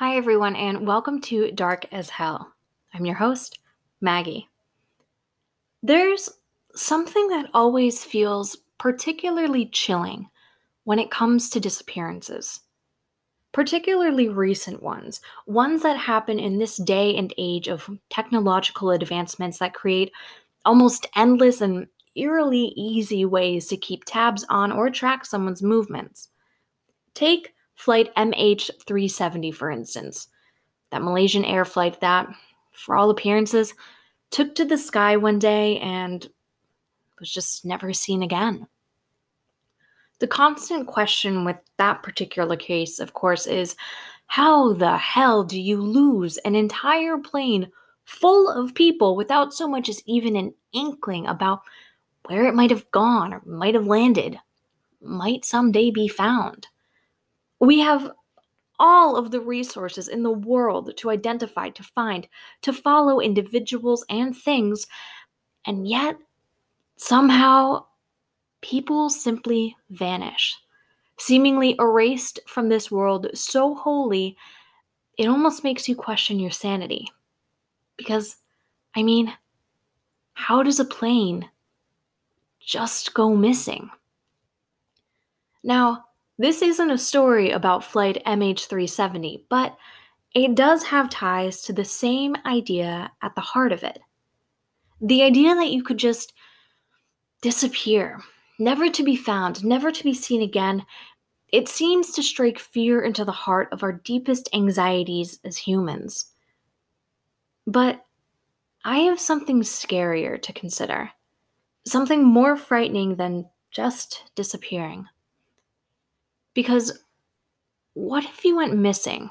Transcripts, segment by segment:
Hi, everyone, and welcome to Dark as Hell. I'm your host, Maggie. There's something that always feels particularly chilling when it comes to disappearances, particularly recent ones, ones that happen in this day and age of technological advancements that create almost endless and eerily easy ways to keep tabs on or track someone's movements. Take Flight MH370, for instance, that Malaysian air flight that, for all appearances, took to the sky one day and was just never seen again. The constant question with that particular case, of course, is how the hell do you lose an entire plane full of people without so much as even an inkling about where it might have gone or might have landed, might someday be found? We have all of the resources in the world to identify, to find, to follow individuals and things, and yet somehow people simply vanish, seemingly erased from this world so wholly, it almost makes you question your sanity. Because, I mean, how does a plane just go missing? Now, this isn't a story about Flight MH370, but it does have ties to the same idea at the heart of it. The idea that you could just disappear, never to be found, never to be seen again, it seems to strike fear into the heart of our deepest anxieties as humans. But I have something scarier to consider, something more frightening than just disappearing. Because what if you went missing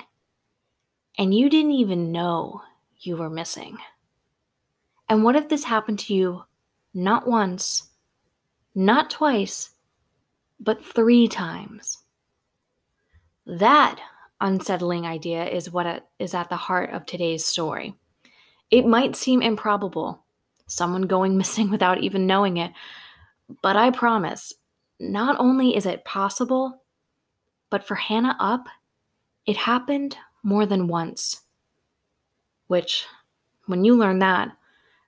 and you didn't even know you were missing? And what if this happened to you not once, not twice, but three times? That unsettling idea is what is at the heart of today's story. It might seem improbable, someone going missing without even knowing it, but I promise, not only is it possible, but for Hannah Upp, it happened more than once. Which, when you learn that,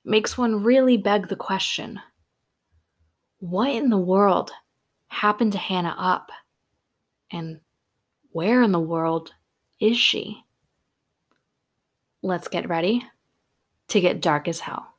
makes one really beg the question what in the world happened to Hannah Upp? And where in the world is she? Let's get ready to get dark as hell.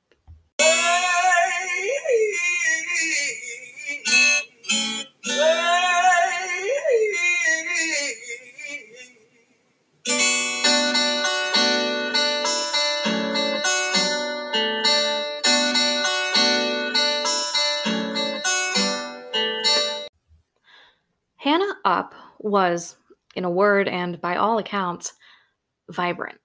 Was, in a word and by all accounts, vibrant.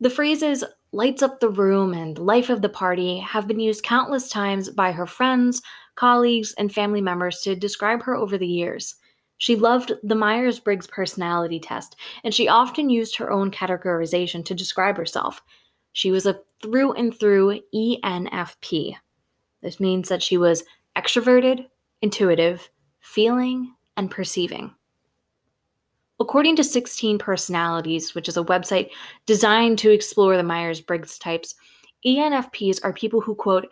The phrases lights up the room and life of the party have been used countless times by her friends, colleagues, and family members to describe her over the years. She loved the Myers Briggs personality test, and she often used her own categorization to describe herself. She was a through and through ENFP. This means that she was extroverted, intuitive, feeling, and perceiving. According to 16 Personalities, which is a website designed to explore the Myers Briggs types, ENFPs are people who, quote,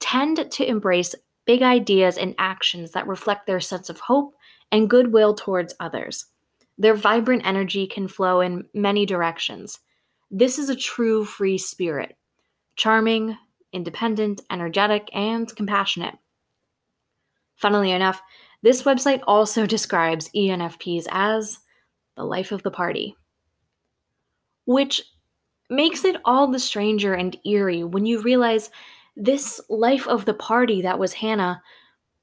tend to embrace big ideas and actions that reflect their sense of hope and goodwill towards others. Their vibrant energy can flow in many directions. This is a true free spirit charming, independent, energetic, and compassionate. Funnily enough, this website also describes ENFPs as the life of the party, which makes it all the stranger and eerie when you realize this life of the party that was Hannah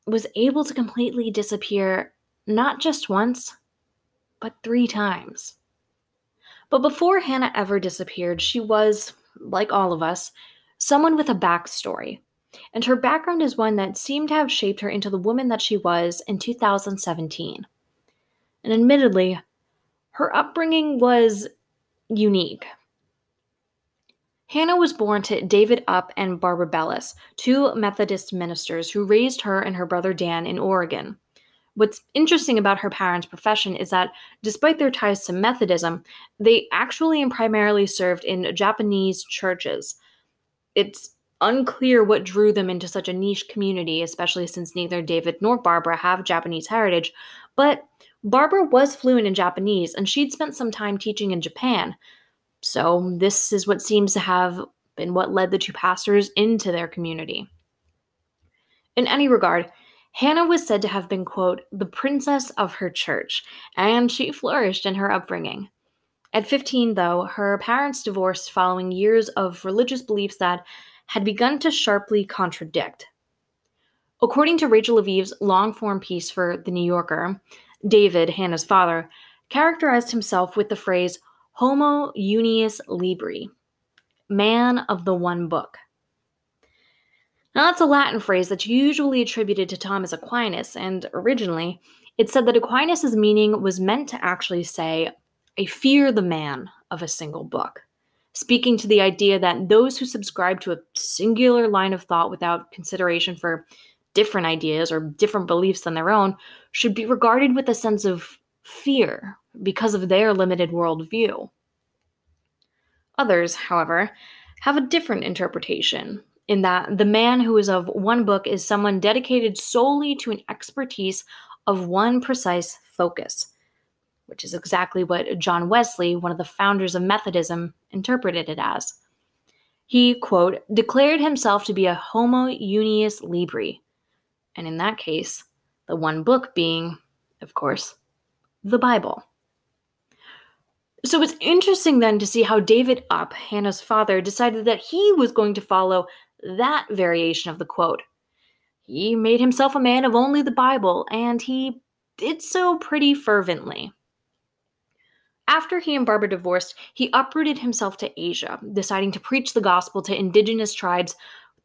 was able to completely disappear not just once, but three times. But before Hannah ever disappeared, she was, like all of us, someone with a backstory, and her background is one that seemed to have shaped her into the woman that she was in 2017. And admittedly, her upbringing was unique. Hannah was born to David Upp and Barbara Bellis, two Methodist ministers who raised her and her brother Dan in Oregon. What's interesting about her parents' profession is that despite their ties to Methodism, they actually and primarily served in Japanese churches. It's unclear what drew them into such a niche community, especially since neither David nor Barbara have Japanese heritage, but Barbara was fluent in Japanese and she'd spent some time teaching in Japan. So, this is what seems to have been what led the two pastors into their community. In any regard, Hannah was said to have been, quote, the princess of her church, and she flourished in her upbringing. At 15, though, her parents divorced following years of religious beliefs that had begun to sharply contradict. According to Rachel Aviv's long form piece for The New Yorker, David, Hannah's father, characterized himself with the phrase Homo unius libri, man of the one book. Now, that's a Latin phrase that's usually attributed to Thomas Aquinas, and originally it said that Aquinas' meaning was meant to actually say, I fear the man of a single book, speaking to the idea that those who subscribe to a singular line of thought without consideration for different ideas or different beliefs than their own should be regarded with a sense of fear because of their limited worldview. Others, however, have a different interpretation, in that the man who is of one book is someone dedicated solely to an expertise of one precise focus, which is exactly what John Wesley, one of the founders of Methodism, interpreted it as. He, quote, declared himself to be a homo unius libri, and in that case, the one book being, of course, the Bible. So it's interesting then to see how David Upp, Hannah's father, decided that he was going to follow that variation of the quote. He made himself a man of only the Bible, and he did so pretty fervently. After he and Barbara divorced, he uprooted himself to Asia, deciding to preach the gospel to indigenous tribes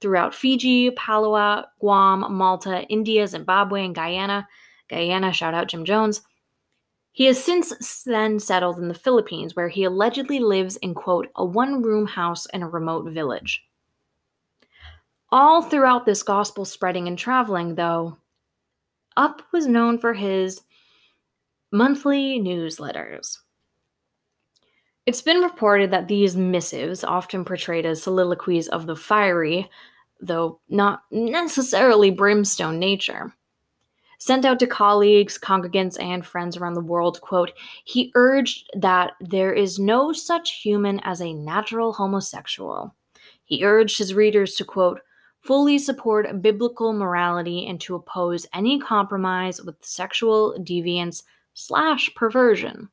throughout Fiji, Palau, Guam, Malta, India, Zimbabwe, and Guyana. Guyana, shout out Jim Jones. He has since then settled in the Philippines, where he allegedly lives in, quote, a one room house in a remote village. All throughout this gospel spreading and traveling, though, Upp was known for his monthly newsletters. It's been reported that these missives, often portrayed as soliloquies of the fiery, though not necessarily brimstone nature, sent out to colleagues, congregants, and friends around the world, quote, he urged that there is no such human as a natural homosexual. He urged his readers to, quote, fully support biblical morality and to oppose any compromise with sexual deviance slash perversion.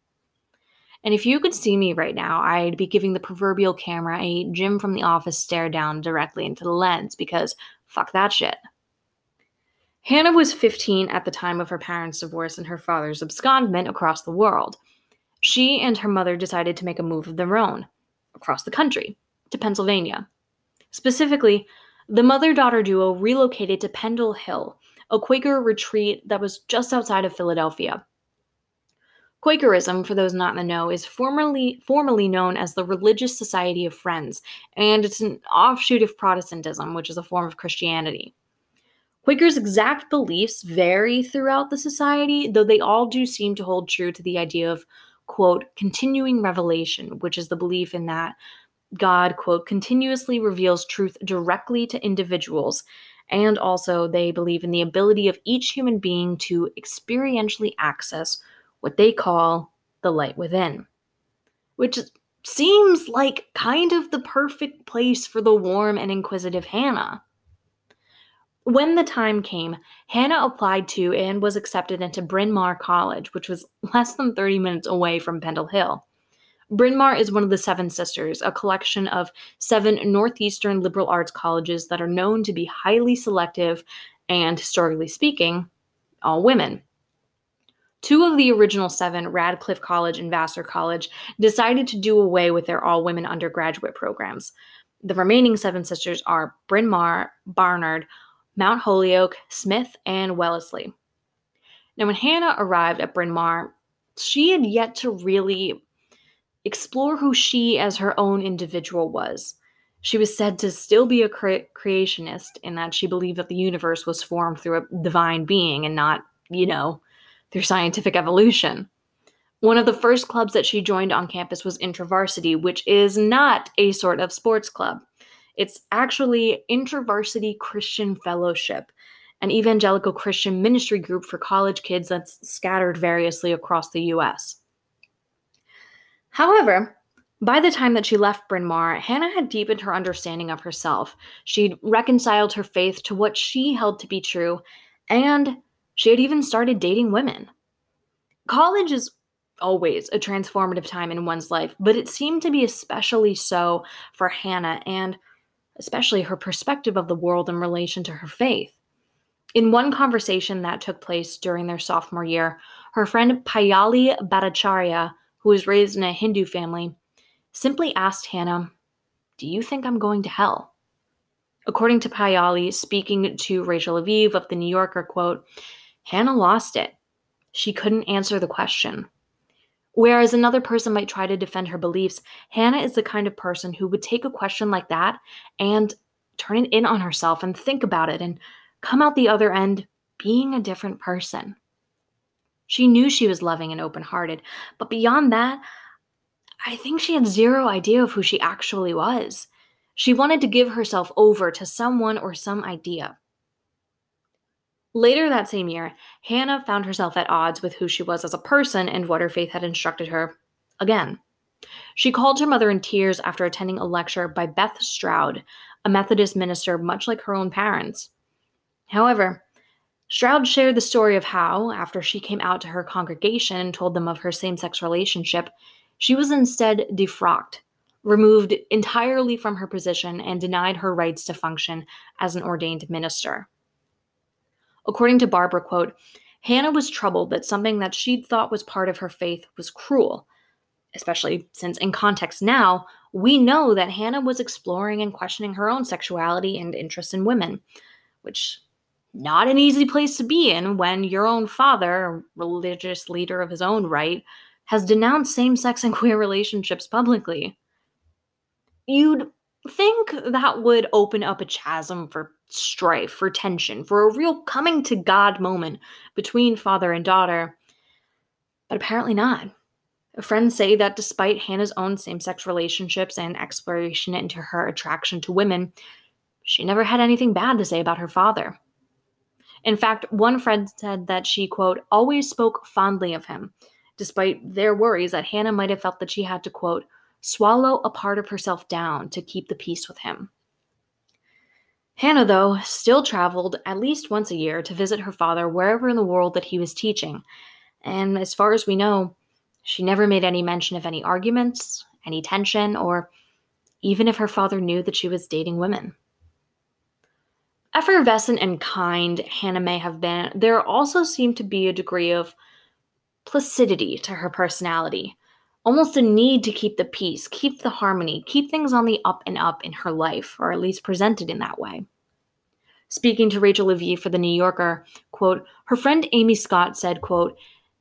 And if you could see me right now, I'd be giving the proverbial camera a Jim from the office stare down directly into the lens because fuck that shit. Hannah was 15 at the time of her parents' divorce and her father's abscondment across the world. She and her mother decided to make a move of their own across the country to Pennsylvania. Specifically, the mother daughter duo relocated to Pendle Hill, a Quaker retreat that was just outside of Philadelphia. Quakerism, for those not in the know, is formerly formally known as the Religious Society of Friends, and it's an offshoot of Protestantism, which is a form of Christianity. Quakers' exact beliefs vary throughout the society, though they all do seem to hold true to the idea of, quote, continuing revelation, which is the belief in that God, quote, continuously reveals truth directly to individuals. And also, they believe in the ability of each human being to experientially access what they call the light within, which seems like kind of the perfect place for the warm and inquisitive Hannah. When the time came, Hannah applied to and was accepted into Bryn Mawr College, which was less than 30 minutes away from Pendle Hill. Bryn Mawr is one of the Seven Sisters, a collection of seven Northeastern liberal arts colleges that are known to be highly selective and, historically speaking, all women. Two of the original seven, Radcliffe College and Vassar College, decided to do away with their all women undergraduate programs. The remaining seven sisters are Bryn Mawr, Barnard, Mount Holyoke, Smith, and Wellesley. Now, when Hannah arrived at Bryn Mawr, she had yet to really explore who she as her own individual was. She was said to still be a cre- creationist in that she believed that the universe was formed through a divine being and not you know, through scientific evolution. One of the first clubs that she joined on campus was InterVarsity, which is not a sort of sports club. It's actually InterVarsity Christian Fellowship, an evangelical Christian ministry group for college kids that's scattered variously across the US. However, by the time that she left Bryn Mawr, Hannah had deepened her understanding of herself. She'd reconciled her faith to what she held to be true, and she had even started dating women. College is always a transformative time in one's life, but it seemed to be especially so for Hannah and especially her perspective of the world in relation to her faith. In one conversation that took place during their sophomore year, her friend Piyali Bhattacharya, who was raised in a Hindu family, simply asked Hannah, Do you think I'm going to hell? According to Piyali, speaking to Rachel Aviv of the New Yorker, quote, Hannah lost it. She couldn't answer the question. Whereas another person might try to defend her beliefs, Hannah is the kind of person who would take a question like that and turn it in on herself and think about it and come out the other end being a different person. She knew she was loving and open hearted, but beyond that, I think she had zero idea of who she actually was. She wanted to give herself over to someone or some idea. Later that same year, Hannah found herself at odds with who she was as a person and what her faith had instructed her again. She called her mother in tears after attending a lecture by Beth Stroud, a Methodist minister much like her own parents. However, Stroud shared the story of how, after she came out to her congregation and told them of her same sex relationship, she was instead defrocked, removed entirely from her position, and denied her rights to function as an ordained minister. According to Barbara, quote, Hannah was troubled that something that she'd thought was part of her faith was cruel, especially since, in context now, we know that Hannah was exploring and questioning her own sexuality and interest in women, which not an easy place to be in when your own father, religious leader of his own right, has denounced same-sex and queer relationships publicly. You'd think that would open up a chasm for strife, for tension, for a real coming to God moment between father and daughter. But apparently not. Friends say that despite Hannah's own same sex relationships and exploration into her attraction to women, she never had anything bad to say about her father. In fact, one friend said that she, quote, always spoke fondly of him, despite their worries that Hannah might have felt that she had to, quote, swallow a part of herself down to keep the peace with him. Hannah, though, still traveled at least once a year to visit her father wherever in the world that he was teaching, and as far as we know, she never made any mention of any arguments, any tension, or even if her father knew that she was dating women. Effervescent and kind Hannah may have been, there also seemed to be a degree of placidity to her personality, almost a need to keep the peace, keep the harmony, keep things on the up and up in her life, or at least presented in that way. Speaking to Rachel Aviv for the New Yorker, quote, her friend Amy Scott said, quote,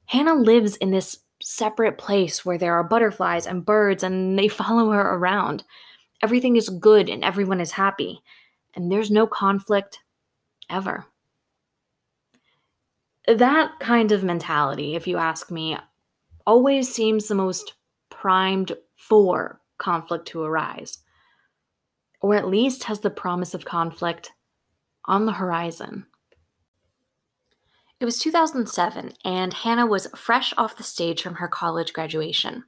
Hannah lives in this separate place where there are butterflies and birds and they follow her around. Everything is good and everyone is happy. And there's no conflict ever. That kind of mentality, if you ask me, always seems the most primed for conflict to arise, or at least has the promise of conflict on the horizon. It was 2007, and Hannah was fresh off the stage from her college graduation.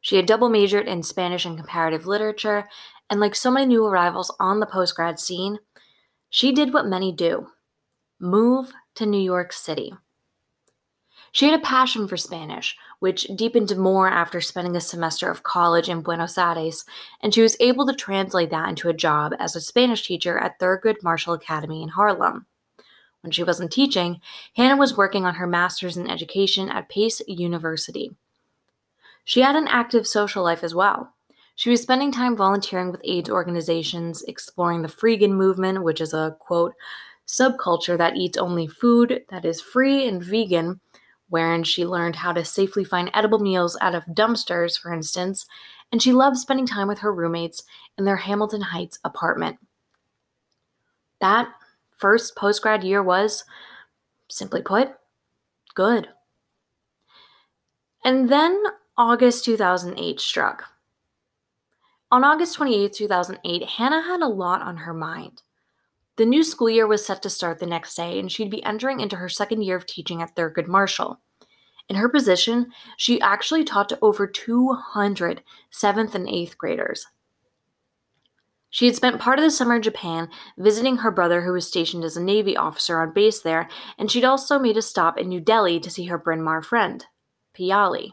She had double majored in Spanish and comparative literature, and like so many new arrivals on the postgrad scene, she did what many do move to New York City. She had a passion for Spanish, which deepened more after spending a semester of college in Buenos Aires, and she was able to translate that into a job as a Spanish teacher at Thurgood Marshall Academy in Harlem. When she wasn't teaching, Hannah was working on her master's in education at Pace University. She had an active social life as well. She was spending time volunteering with AIDS organizations, exploring the freegan movement, which is a quote, subculture that eats only food that is free and vegan wherein she learned how to safely find edible meals out of dumpsters, for instance, and she loved spending time with her roommates in their Hamilton Heights apartment. That first postgrad year was, simply put, Good. And then August 2008 struck. On August 28, 2008, Hannah had a lot on her mind. The new school year was set to start the next day, and she'd be entering into her second year of teaching at Thurgood Marshall. In her position, she actually taught to over 200 7th and 8th graders. She had spent part of the summer in Japan visiting her brother, who was stationed as a Navy officer on base there, and she'd also made a stop in New Delhi to see her Bryn Mawr friend, Piyali.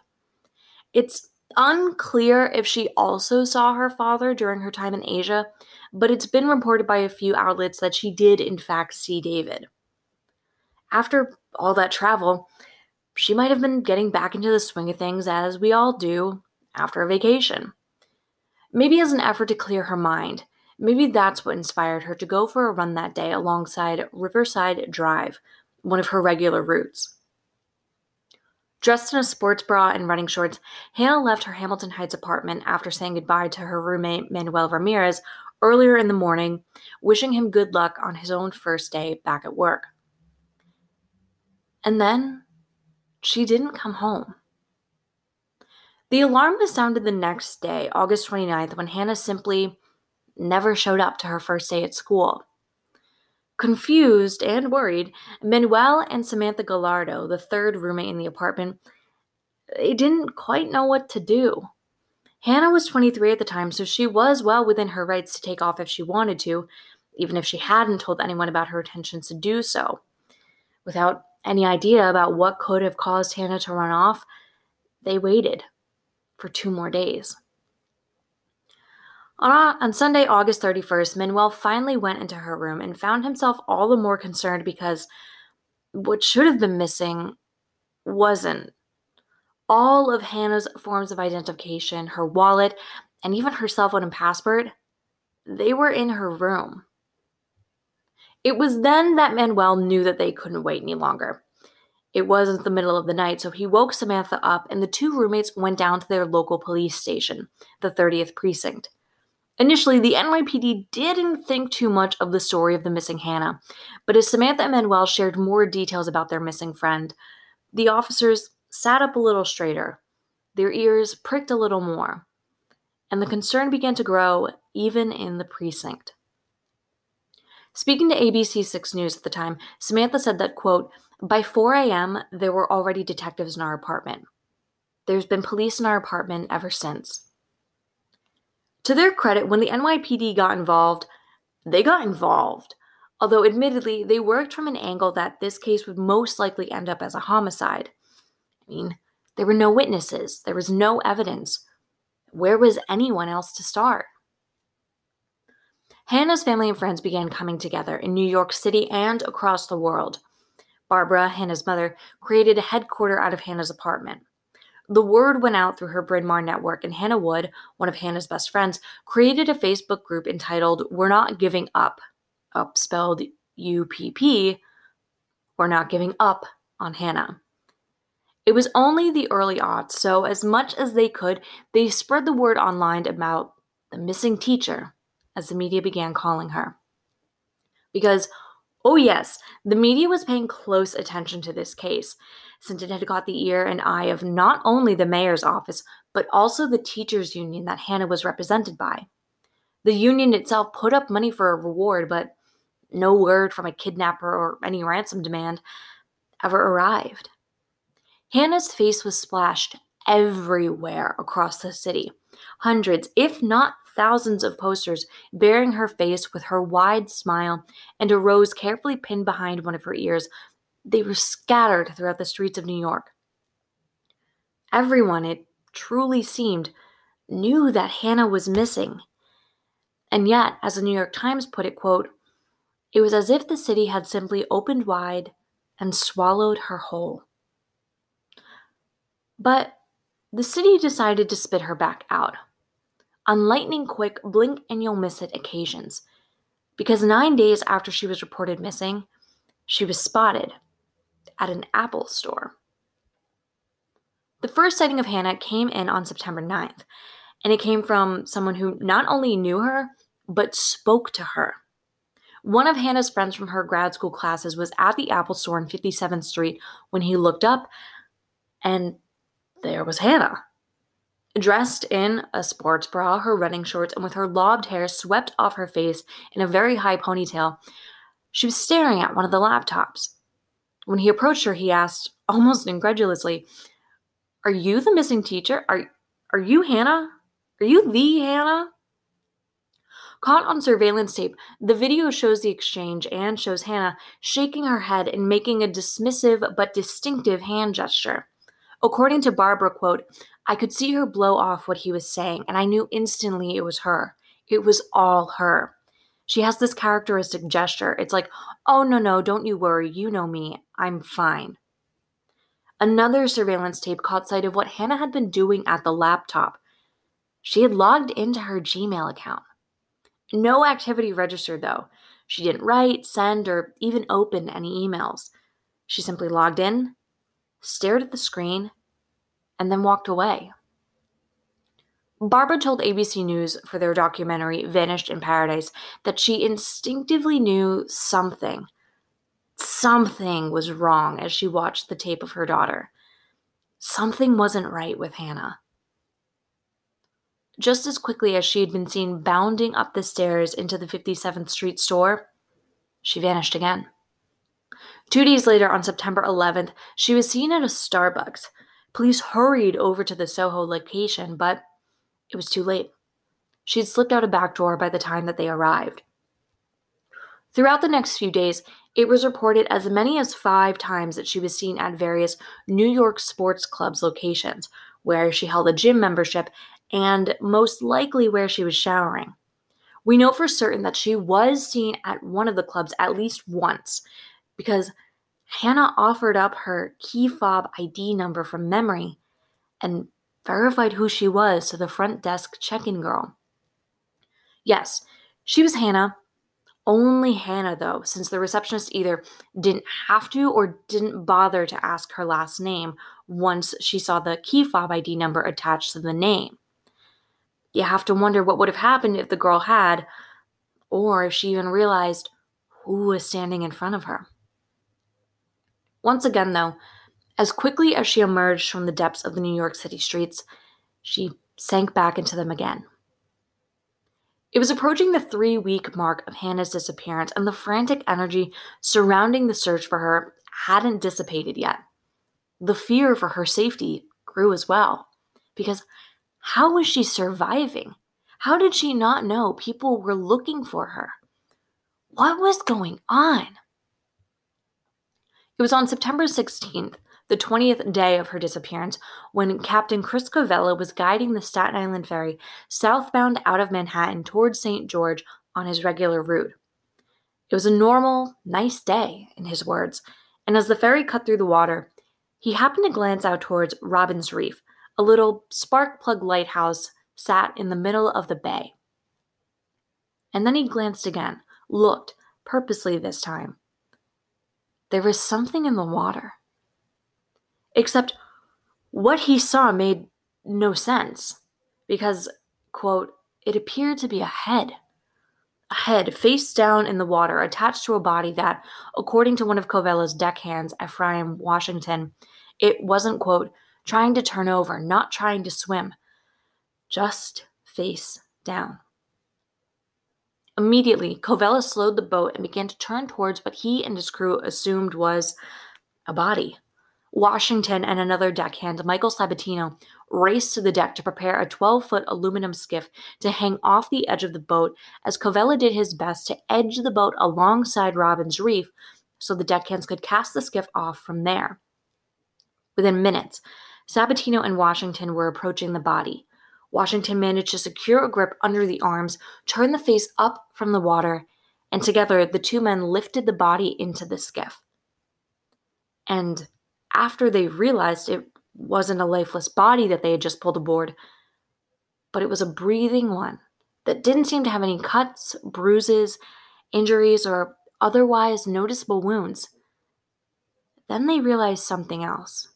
It's unclear if she also saw her father during her time in Asia, but it's been reported by a few outlets that she did, in fact, see David. After all that travel, she might have been getting back into the swing of things as we all do after a vacation. Maybe as an effort to clear her mind, maybe that's what inspired her to go for a run that day alongside Riverside Drive, one of her regular routes. Dressed in a sports bra and running shorts, Hannah left her Hamilton Heights apartment after saying goodbye to her roommate Manuel Ramirez earlier in the morning, wishing him good luck on his own first day back at work. And then she didn't come home. The alarm was sounded the next day, August 29th, when Hannah simply never showed up to her first day at school. Confused and worried, Manuel and Samantha Gallardo, the third roommate in the apartment, they didn't quite know what to do. Hannah was 23 at the time, so she was well within her rights to take off if she wanted to, even if she hadn't told anyone about her intentions to do so. Without any idea about what could have caused Hannah to run off, they waited for two more days. On, on Sunday, August 31st, Manuel finally went into her room and found himself all the more concerned because what should have been missing wasn't. All of Hannah's forms of identification, her wallet, and even her cell phone and passport, they were in her room. It was then that Manuel knew that they couldn't wait any longer. It wasn't the middle of the night, so he woke Samantha up, and the two roommates went down to their local police station, the 30th Precinct. Initially, the NYPD didn't think too much of the story of the missing Hannah, but as Samantha and Manuel shared more details about their missing friend, the officers sat up a little straighter, their ears pricked a little more, and the concern began to grow even in the precinct. Speaking to ABC 6 News at the time, Samantha said that, quote, by 4 a.m., there were already detectives in our apartment. There's been police in our apartment ever since. To their credit, when the NYPD got involved, they got involved. Although, admittedly, they worked from an angle that this case would most likely end up as a homicide. Mean, there were no witnesses, there was no evidence. Where was anyone else to start? Hannah's family and friends began coming together in New York City and across the world. Barbara, Hannah's mother, created a headquarter out of Hannah's apartment. The word went out through her Bryn Mawr network, and Hannah Wood, one of Hannah's best friends, created a Facebook group entitled We're Not Giving Up, up spelled U P P, We're Not Giving Up on Hannah. It was only the early aughts, so as much as they could, they spread the word online about the missing teacher, as the media began calling her. Because, oh yes, the media was paying close attention to this case since it had caught the ear and eye of not only the mayor's office, but also the teachers' union that Hannah was represented by. The union itself put up money for a reward, but no word from a kidnapper or any ransom demand ever arrived. Hannah's face was splashed everywhere across the city. Hundreds, if not thousands, of posters bearing her face with her wide smile and a rose carefully pinned behind one of her ears they were scattered throughout the streets of New York. Everyone, it truly seemed, knew that Hannah was missing. And yet, as the New York Times put it, quote, it was as if the city had simply opened wide and swallowed her whole. But the city decided to spit her back out on lightning quick blink and you'll miss it occasions. Because nine days after she was reported missing, she was spotted at an Apple store. The first sighting of Hannah came in on September 9th, and it came from someone who not only knew her, but spoke to her. One of Hannah's friends from her grad school classes was at the Apple store on 57th Street when he looked up, and there was Hannah. Dressed in a sports bra, her running shorts, and with her lobbed hair swept off her face in a very high ponytail, she was staring at one of the laptops. When he approached her, he asked, almost incredulously, Are you the missing teacher? Are, are you Hannah? Are you the Hannah? Caught on surveillance tape, the video shows the exchange and shows Hannah shaking her head and making a dismissive but distinctive hand gesture. According to Barbara, quote, I could see her blow off what he was saying, and I knew instantly it was her. It was all her. She has this characteristic gesture. It's like, oh, no, no, don't you worry. You know me. I'm fine. Another surveillance tape caught sight of what Hannah had been doing at the laptop. She had logged into her Gmail account. No activity registered, though. She didn't write, send, or even open any emails. She simply logged in, stared at the screen, and then walked away. Barbara told ABC News for their documentary Vanished in Paradise that she instinctively knew something, something was wrong as she watched the tape of her daughter. Something wasn't right with Hannah. Just as quickly as she had been seen bounding up the stairs into the 57th Street store, she vanished again. Two days later, on September 11th, she was seen at a Starbucks. Police hurried over to the Soho location, but it was too late. She had slipped out a back door by the time that they arrived. Throughout the next few days, it was reported as many as five times that she was seen at various New York sports clubs locations, where she held a gym membership and most likely where she was showering. We know for certain that she was seen at one of the clubs at least once because Hannah offered up her key fob ID number from memory and verified who she was to the front desk check in girl. Yes, she was Hannah. Only Hannah, though, since the receptionist either didn't have to or didn't bother to ask her last name once she saw the key fob ID number attached to the name. You have to wonder what would have happened if the girl had, or if she even realized who was standing in front of her. Once again, though, as quickly as she emerged from the depths of the New York City streets, she sank back into them again. It was approaching the three week mark of Hannah's disappearance, and the frantic energy surrounding the search for her hadn't dissipated yet. The fear for her safety grew as well, because how was she surviving? How did she not know people were looking for her? What was going on? It was on September 16th the 20th day of her disappearance, when Captain Chris Covella was guiding the Staten Island ferry southbound out of Manhattan towards St. George on his regular route. It was a normal, nice day, in his words, and as the ferry cut through the water, he happened to glance out towards Robbins Reef, a little spark plug lighthouse sat in the middle of the bay. And then he glanced again, looked, purposely this time. There was something in the water. Except what he saw made no sense because, quote, it appeared to be a head. A head face down in the water attached to a body that, according to one of Covella's deckhands, Ephraim Washington, it wasn't, quote, trying to turn over, not trying to swim, just face down. Immediately, Covella slowed the boat and began to turn towards what he and his crew assumed was a body. Washington and another deckhand, Michael Sabatino, raced to the deck to prepare a 12 foot aluminum skiff to hang off the edge of the boat as Covella did his best to edge the boat alongside Robbins Reef so the deckhands could cast the skiff off from there. Within minutes, Sabatino and Washington were approaching the body. Washington managed to secure a grip under the arms, turn the face up from the water, and together the two men lifted the body into the skiff. And after they realized it wasn't a lifeless body that they had just pulled aboard, but it was a breathing one that didn't seem to have any cuts, bruises, injuries, or otherwise noticeable wounds. Then they realized something else.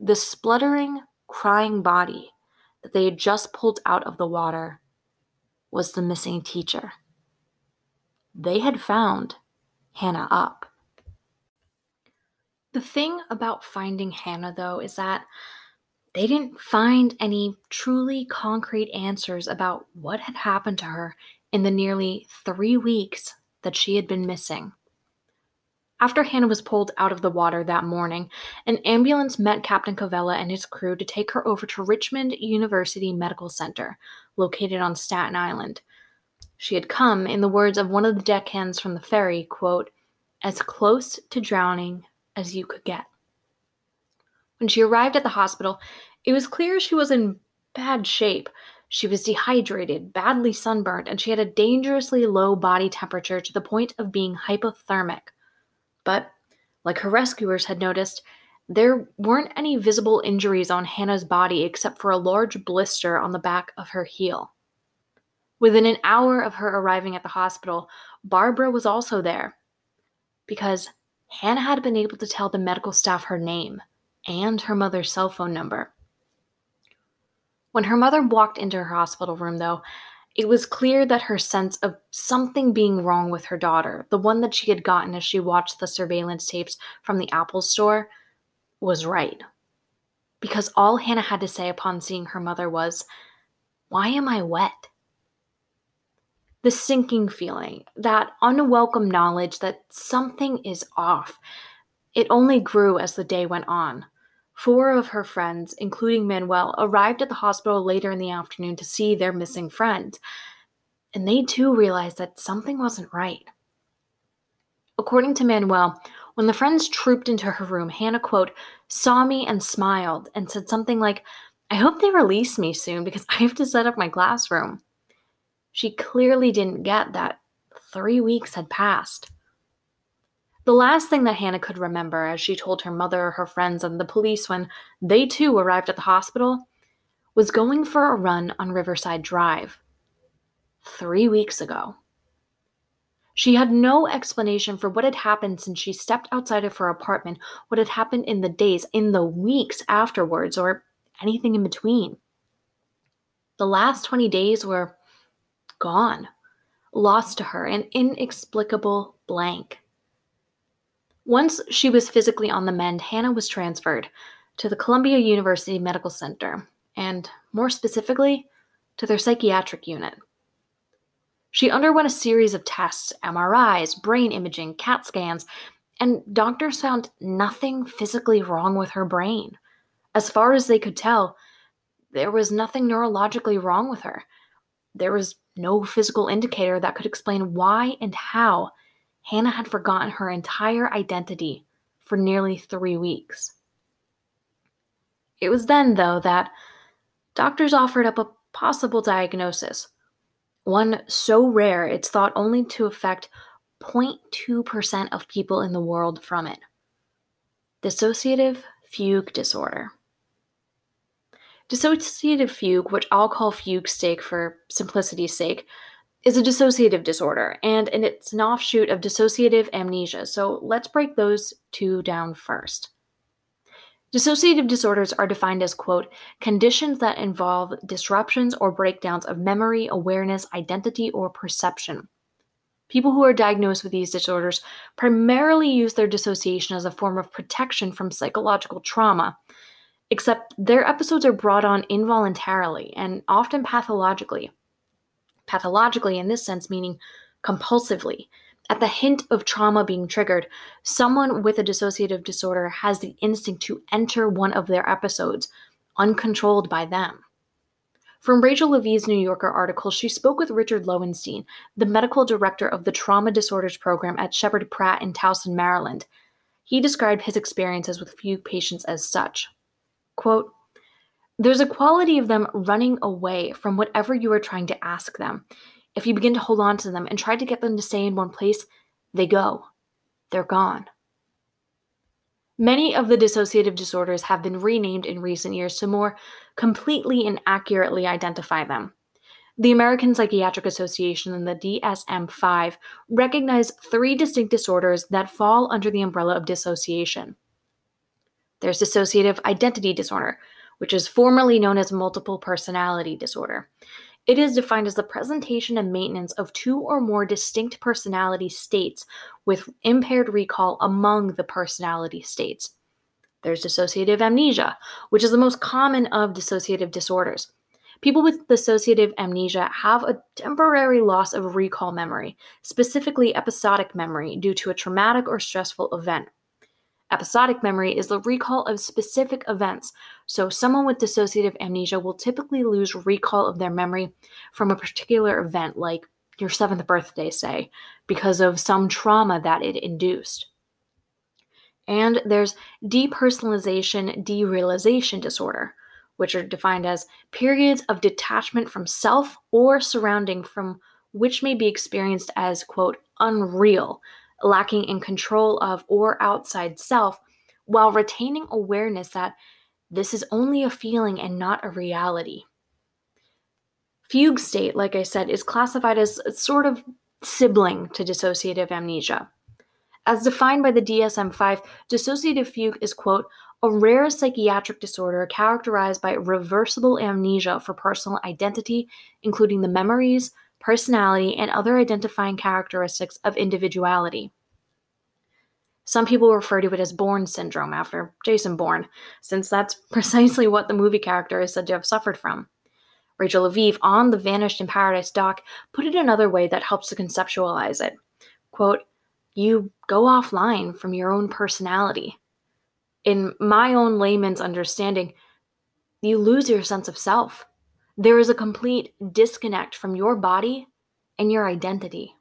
The spluttering, crying body that they had just pulled out of the water was the missing teacher. they had found Hannah Upp. The thing about finding Hannah, though, is that they didn't find any truly concrete answers about what had happened to her in the nearly three weeks that she had been missing. After Hannah was pulled out of the water that morning, an ambulance met Captain Covella and his crew to take her over to Richmond University Medical Center, located on Staten Island. She had come, in the words of one of the deckhands from the ferry, quote, as close to drowning as you could get. When she arrived at the hospital, it was clear she was in bad shape. She was dehydrated, badly sunburned, and she had a dangerously low body temperature to the point of being hypothermic. But, like her rescuers had noticed, there weren't any visible injuries on Hannah's body except for a large blister on the back of her heel. Within an hour of her arriving at the hospital, Barbara was also there because Hannah had been able to tell the medical staff her name and her mother's cell phone number. When her mother walked into her hospital room, though, it was clear that her sense of something being wrong with her daughter, the one that she had gotten as she watched the surveillance tapes from the Apple store, was right. Because all Hannah had to say upon seeing her mother was, Why am I wet? The sinking feeling, that unwelcome knowledge that something is off, it only grew as the day went on. Four of her friends, including Manuel, arrived at the hospital later in the afternoon to see their missing friend, and they too realized that something wasn't right. According to Manuel, when the friends trooped into her room, Hannah, quote, saw me and smiled and said something like, I hope they release me soon because I have to set up my classroom. She clearly didn't get that three weeks had passed. The last thing that Hannah could remember as she told her mother, her friends, and the police when they too arrived at the hospital was going for a run on Riverside Drive. Three weeks ago. She had no explanation for what had happened since she stepped outside of her apartment, what had happened in the days, in the weeks afterwards, or anything in between. The last 20 days were gone, lost to her, an inexplicable blank. Once she was physically on the mend, Hannah was transferred to the Columbia University Medical Center, and more specifically, to their psychiatric unit. She underwent a series of tests MRIs, brain imaging, CAT scans, and doctors found nothing physically wrong with her brain. As far as they could tell, there was nothing neurologically wrong with her. There was no physical indicator that could explain why and how Hannah had forgotten her entire identity for nearly three weeks. It was then, though, that doctors offered up a possible diagnosis, one so rare it's thought only to affect 0.2% of people in the world from it dissociative fugue disorder. Dissociative fugue, which I'll call fugue state for simplicity's sake, is a dissociative disorder, and, and it's an offshoot of dissociative amnesia. So let's break those two down first. Dissociative disorders are defined as, quote, conditions that involve disruptions or breakdowns of memory, awareness, identity, or perception. People who are diagnosed with these disorders primarily use their dissociation as a form of protection from psychological trauma, except their episodes are brought on involuntarily and often pathologically pathologically in this sense, meaning compulsively. At the hint of trauma being triggered, someone with a dissociative disorder has the instinct to enter one of their episodes, uncontrolled by them. From Rachel Aviv's New Yorker article, she spoke with Richard Loewenstein, the medical director of the Trauma Disorders Program at Sheppard Pratt in Towson, Maryland. He described his experiences with fugue patients as such. Quote, there's a quality of them running away from whatever you are trying to ask them. If you begin to hold on to them and try to get them to stay in one place, they go. They're gone. Many of the dissociative disorders have been renamed in recent years to more completely and accurately identify them. The American Psychiatric Association and the DSM 5 recognize three distinct disorders that fall under the umbrella of dissociation. There's dissociative identity disorder, which is formerly known as multiple personality disorder. It is defined as the presentation and maintenance of two or more distinct personality states with impaired recall among the personality states. There's dissociative amnesia, which is the most common of dissociative disorders. People with dissociative amnesia have a temporary loss of recall memory, specifically episodic memory, due to a traumatic or stressful event. Episodic memory is the recall of specific events, so someone with dissociative amnesia will typically lose recall of their memory from a particular event, like your seventh birthday, say, because of some trauma that it induced. And there's depersonalization derealization disorder, which are defined as periods of detachment from self or surrounding from which may be experienced as, quote, unreal, lacking in control of or outside self, while retaining awareness that this is only a feeling and not a reality. Fugue state, like I said, is classified as a sort of sibling to dissociative amnesia. As defined by the DSM 5, dissociative fugue is, quote, a rare psychiatric disorder characterized by reversible amnesia for personal identity, including the memories, personality, and other identifying characteristics of individuality. Some people refer to it as Bourne syndrome after Jason Bourne, since that's precisely what the movie character is said to have suffered from. Rachel Aviv on the Vanished in Paradise doc put it another way that helps to conceptualize it. Quote, you go offline from your own personality. In my own layman's understanding, you lose your sense of self. There is a complete disconnect from your body and your identity.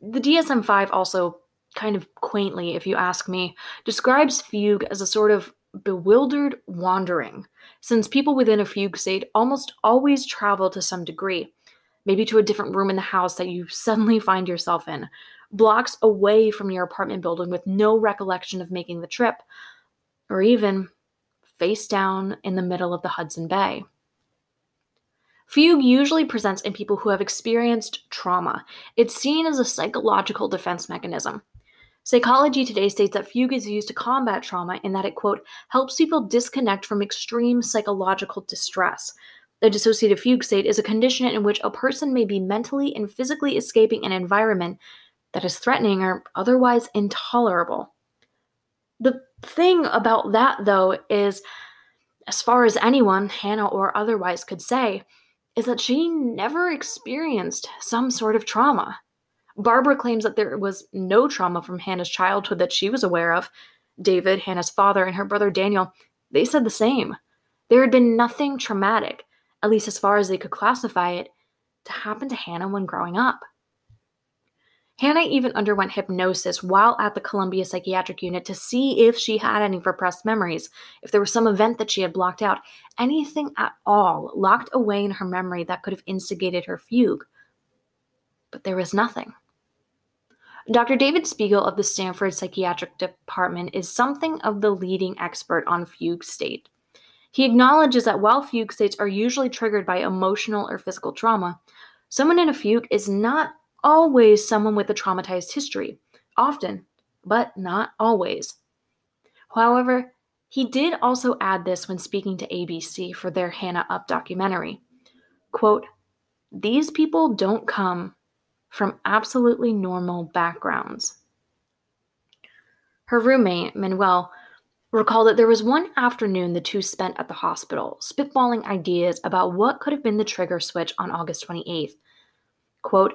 The DSM 5 also, kind of quaintly, if you ask me, describes fugue as a sort of bewildered wandering, since people within a fugue state almost always travel to some degree, maybe to a different room in the house that you suddenly find yourself in, blocks away from your apartment building with no recollection of making the trip, or even face down in the middle of the Hudson Bay. Fugue usually presents in people who have experienced trauma. It's seen as a psychological defense mechanism. Psychology Today states that fugue is used to combat trauma in that it, quote, helps people disconnect from extreme psychological distress. The dissociative fugue state is a condition in which a person may be mentally and physically escaping an environment that is threatening or otherwise intolerable. The thing about that, though, is as far as anyone, Hannah or otherwise, could say, is that she never experienced some sort of trauma. Barbara claims that there was no trauma from Hannah's childhood that she was aware of. David, Hannah's father, and her brother Daniel, they said the same. There had been nothing traumatic, at least as far as they could classify it, to happen to Hannah when growing up. Hannah even underwent hypnosis while at the Columbia Psychiatric Unit to see if she had any repressed memories, if there was some event that she had blocked out, anything at all locked away in her memory that could have instigated her fugue. But there was nothing. Dr. David Spiegel of the Stanford Psychiatric Department is something of the leading expert on fugue state. He acknowledges that while fugue states are usually triggered by emotional or physical trauma, someone in a fugue is not always someone with a traumatized history, often, but not always. However, he did also add this when speaking to ABC for their Hannah Upp documentary. Quote, These people don't come from absolutely normal backgrounds. Her roommate, Manuel, recalled that there was one afternoon the two spent at the hospital, spitballing ideas about what could have been the trigger switch on August 28th. Quote,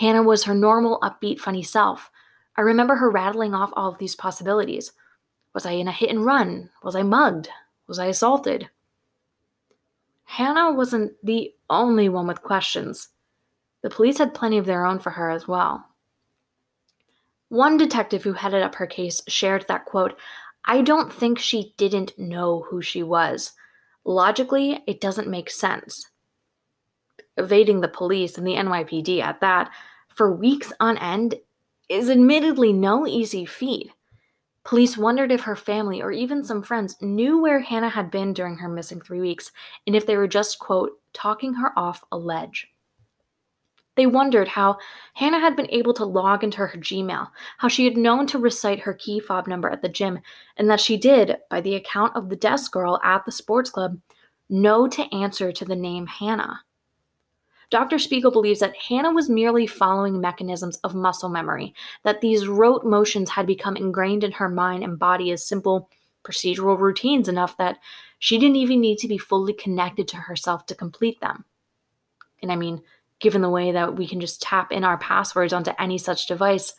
Hannah was her normal, upbeat, funny self. I remember her rattling off all of these possibilities. Was I in a hit and run? Was I mugged? Was I assaulted? Hannah wasn't the only one with questions. The police had plenty of their own for her as well. One detective who headed up her case shared that quote, I don't think she didn't know who she was. Logically, it doesn't make sense. Evading the police and the NYPD at that for weeks on end is admittedly no easy feat. Police wondered if her family or even some friends knew where Hannah had been during her missing three weeks and if they were just, quote, talking her off a ledge. They wondered how Hannah had been able to log into her Gmail, how she had known to recite her key fob number at the gym, and that she did, by the account of the desk girl at the sports club, know to answer to the name Hannah. Dr. Spiegel believes that Hannah was merely following mechanisms of muscle memory, that these rote motions had become ingrained in her mind and body as simple procedural routines enough that she didn't even need to be fully connected to herself to complete them. And I mean, given the way that we can just tap in our passwords onto any such device,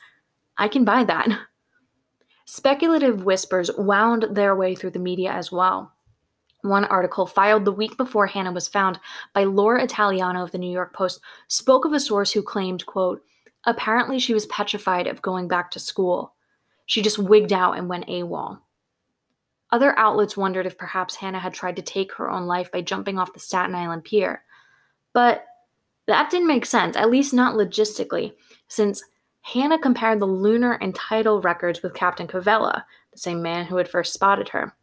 I can buy that. Speculative whispers wound their way through the media as well. One article filed the week before Hannah was found by Laura Italiano of the New York Post spoke of a source who claimed, quote, apparently she was petrified of going back to school. She just wigged out and went AWOL. Other outlets wondered if perhaps Hannah had tried to take her own life by jumping off the Staten Island pier. But that didn't make sense, at least not logistically, since Hannah compared the lunar and tidal records with Captain Covella, the same man who had first spotted her.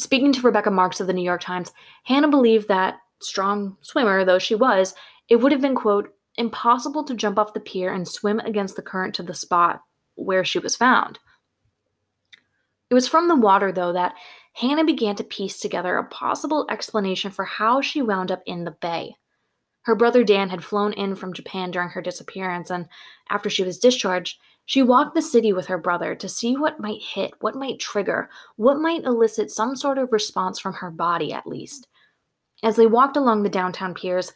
Speaking to Rebecca Marks of the New York Times, Hannah believed that, strong swimmer though she was, it would have been, quote, impossible to jump off the pier and swim against the current to the spot where she was found. It was from the water, though, that Hannah began to piece together a possible explanation for how she wound up in the bay. Her brother Dan had flown in from Japan during her disappearance, and after she was discharged, she walked the city with her brother to see what might hit, what might trigger, what might elicit some sort of response from her body, at least. As they walked along the downtown piers,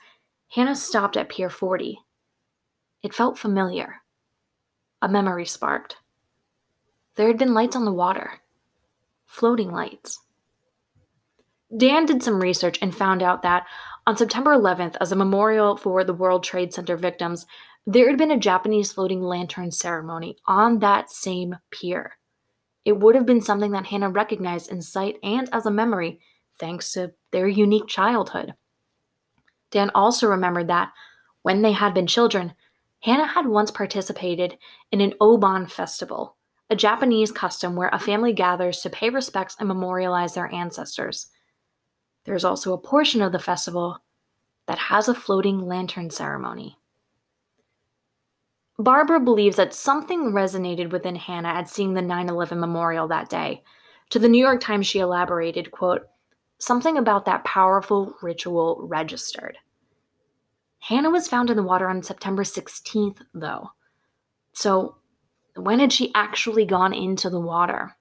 Hannah stopped at Pier 40. It felt familiar. A memory sparked. There had been lights on the water floating lights. Dan did some research and found out that on September 11th, as a memorial for the World Trade Center victims, there had been a Japanese floating lantern ceremony on that same pier. It would have been something that Hannah recognized in sight and as a memory, thanks to their unique childhood. Dan also remembered that, when they had been children, Hannah had once participated in an Obon festival, a Japanese custom where a family gathers to pay respects and memorialize their ancestors. There's also a portion of the festival that has a floating lantern ceremony. Barbara believes that something resonated within Hannah at seeing the 9 11 memorial that day. To the New York Times, she elaborated, quote, something about that powerful ritual registered. Hannah was found in the water on September 16th, though. So, when had she actually gone into the water?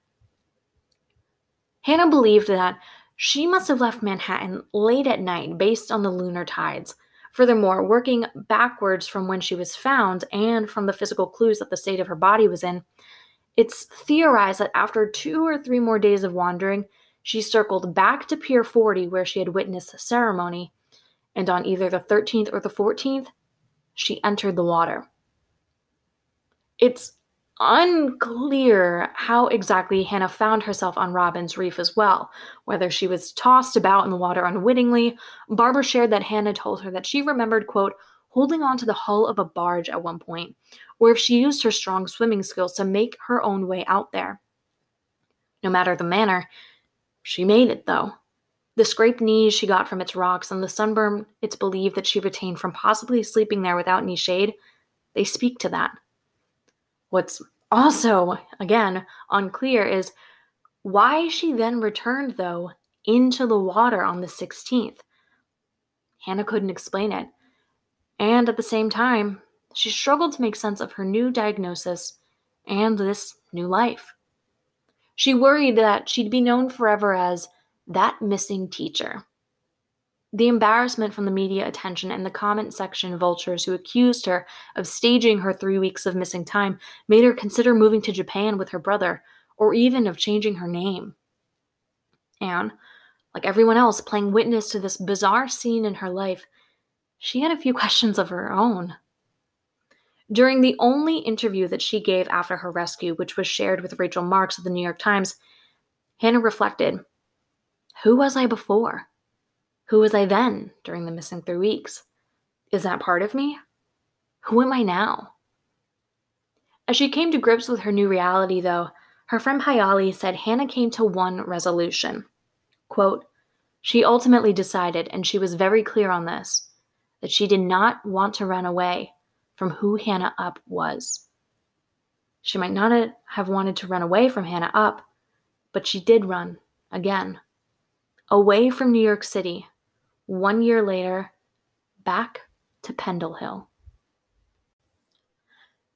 Hannah believed that she must have left Manhattan late at night based on the lunar tides. Furthermore, working backwards from when she was found and from the physical clues that the state of her body was in, it's theorized that after two or three more days of wandering, she circled back to Pier 40 where she had witnessed the ceremony, and on either the 13th or the 14th, she entered the water. It's unclear how exactly Hannah found herself on Robbins Reef as well, whether she was tossed about in the water unwittingly. Barbara shared that Hannah told her that she remembered, quote, holding on to the hull of a barge at one point, or if she used her strong swimming skills to make her own way out there. No matter the manner, she made it, though. The scraped knees she got from its rocks and the sunburn it's believed that she retained from possibly sleeping there without any shade, they speak to that. What's also, again, unclear is why she then returned, though, into the water on the 16th. Hannah couldn't explain it. And at the same time, she struggled to make sense of her new diagnosis and this new life. She worried that she'd be known forever as that missing teacher. The embarrassment from the media attention and the comment section vultures who accused her of staging her three weeks of missing time made her consider moving to Japan with her brother, or even of changing her name. And, like everyone else playing witness to this bizarre scene in her life, she had a few questions of her own. During the only interview that she gave after her rescue, which was shared with Rachel Marks of the New York Times, Hannah reflected Who was I before? Who was I then during the missing three weeks? Is that part of me? Who am I now? As she came to grips with her new reality, though, her friend Piyali said Hannah came to one resolution. Quote, she ultimately decided, and she was very clear on this, that she did not want to run away from who Hannah Upp was. She might not have wanted to run away from Hannah Upp, but she did run again. away from New York City, one year later, back to Pendle Hill.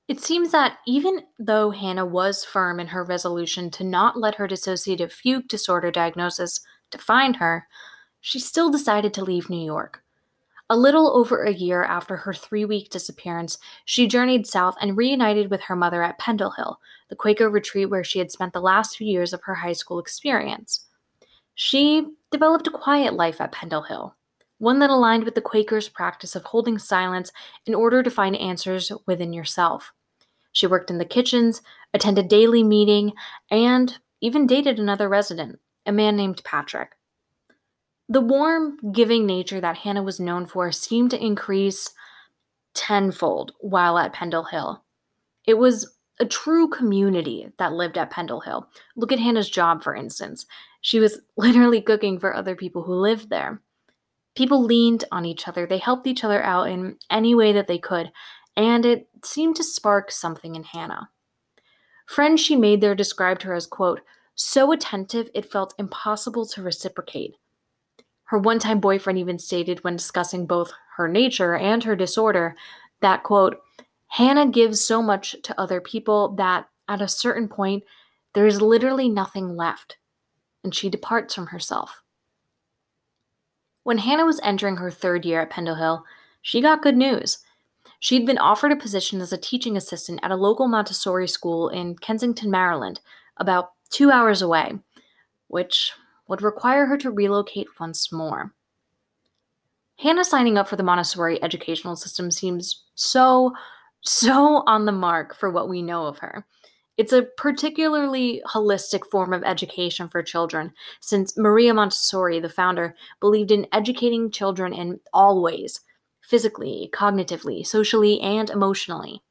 It seems that even though Hannah was firm in her resolution to not let her dissociative fugue disorder diagnosis define her, she still decided to leave New York. A little over a year after her three week disappearance, she journeyed south and reunited with her mother at Pendle Hill, the Quaker retreat where she had spent the last few years of her high school experience. She developed a quiet life at Pendle Hill, one that aligned with the Quakers' practice of holding silence in order to find answers within yourself. She worked in the kitchens, attended daily meeting, and even dated another resident, a man named Patrick. The warm, giving nature that Hannah was known for seemed to increase tenfold while at Pendle Hill. It was a true community that lived at Pendle Hill. Look at Hannah's job, for instance. She was literally cooking for other people who lived there. People leaned on each other, they helped each other out in any way that they could, and it seemed to spark something in Hannah. Friends she made there described her as, quote, so attentive it felt impossible to reciprocate. Her one time boyfriend even stated when discussing both her nature and her disorder that, quote, Hannah gives so much to other people that at a certain point, there is literally nothing left, and she departs from herself. When Hannah was entering her third year at Pendle Hill, she got good news. She'd been offered a position as a teaching assistant at a local Montessori school in Kensington, Maryland, about two hours away, which would require her to relocate once more. Hannah signing up for the Montessori educational system seems so, so on the mark for what we know of her. It's a particularly holistic form of education for children, since Maria Montessori, the founder, believed in educating children in all ways physically, cognitively, socially, and emotionally.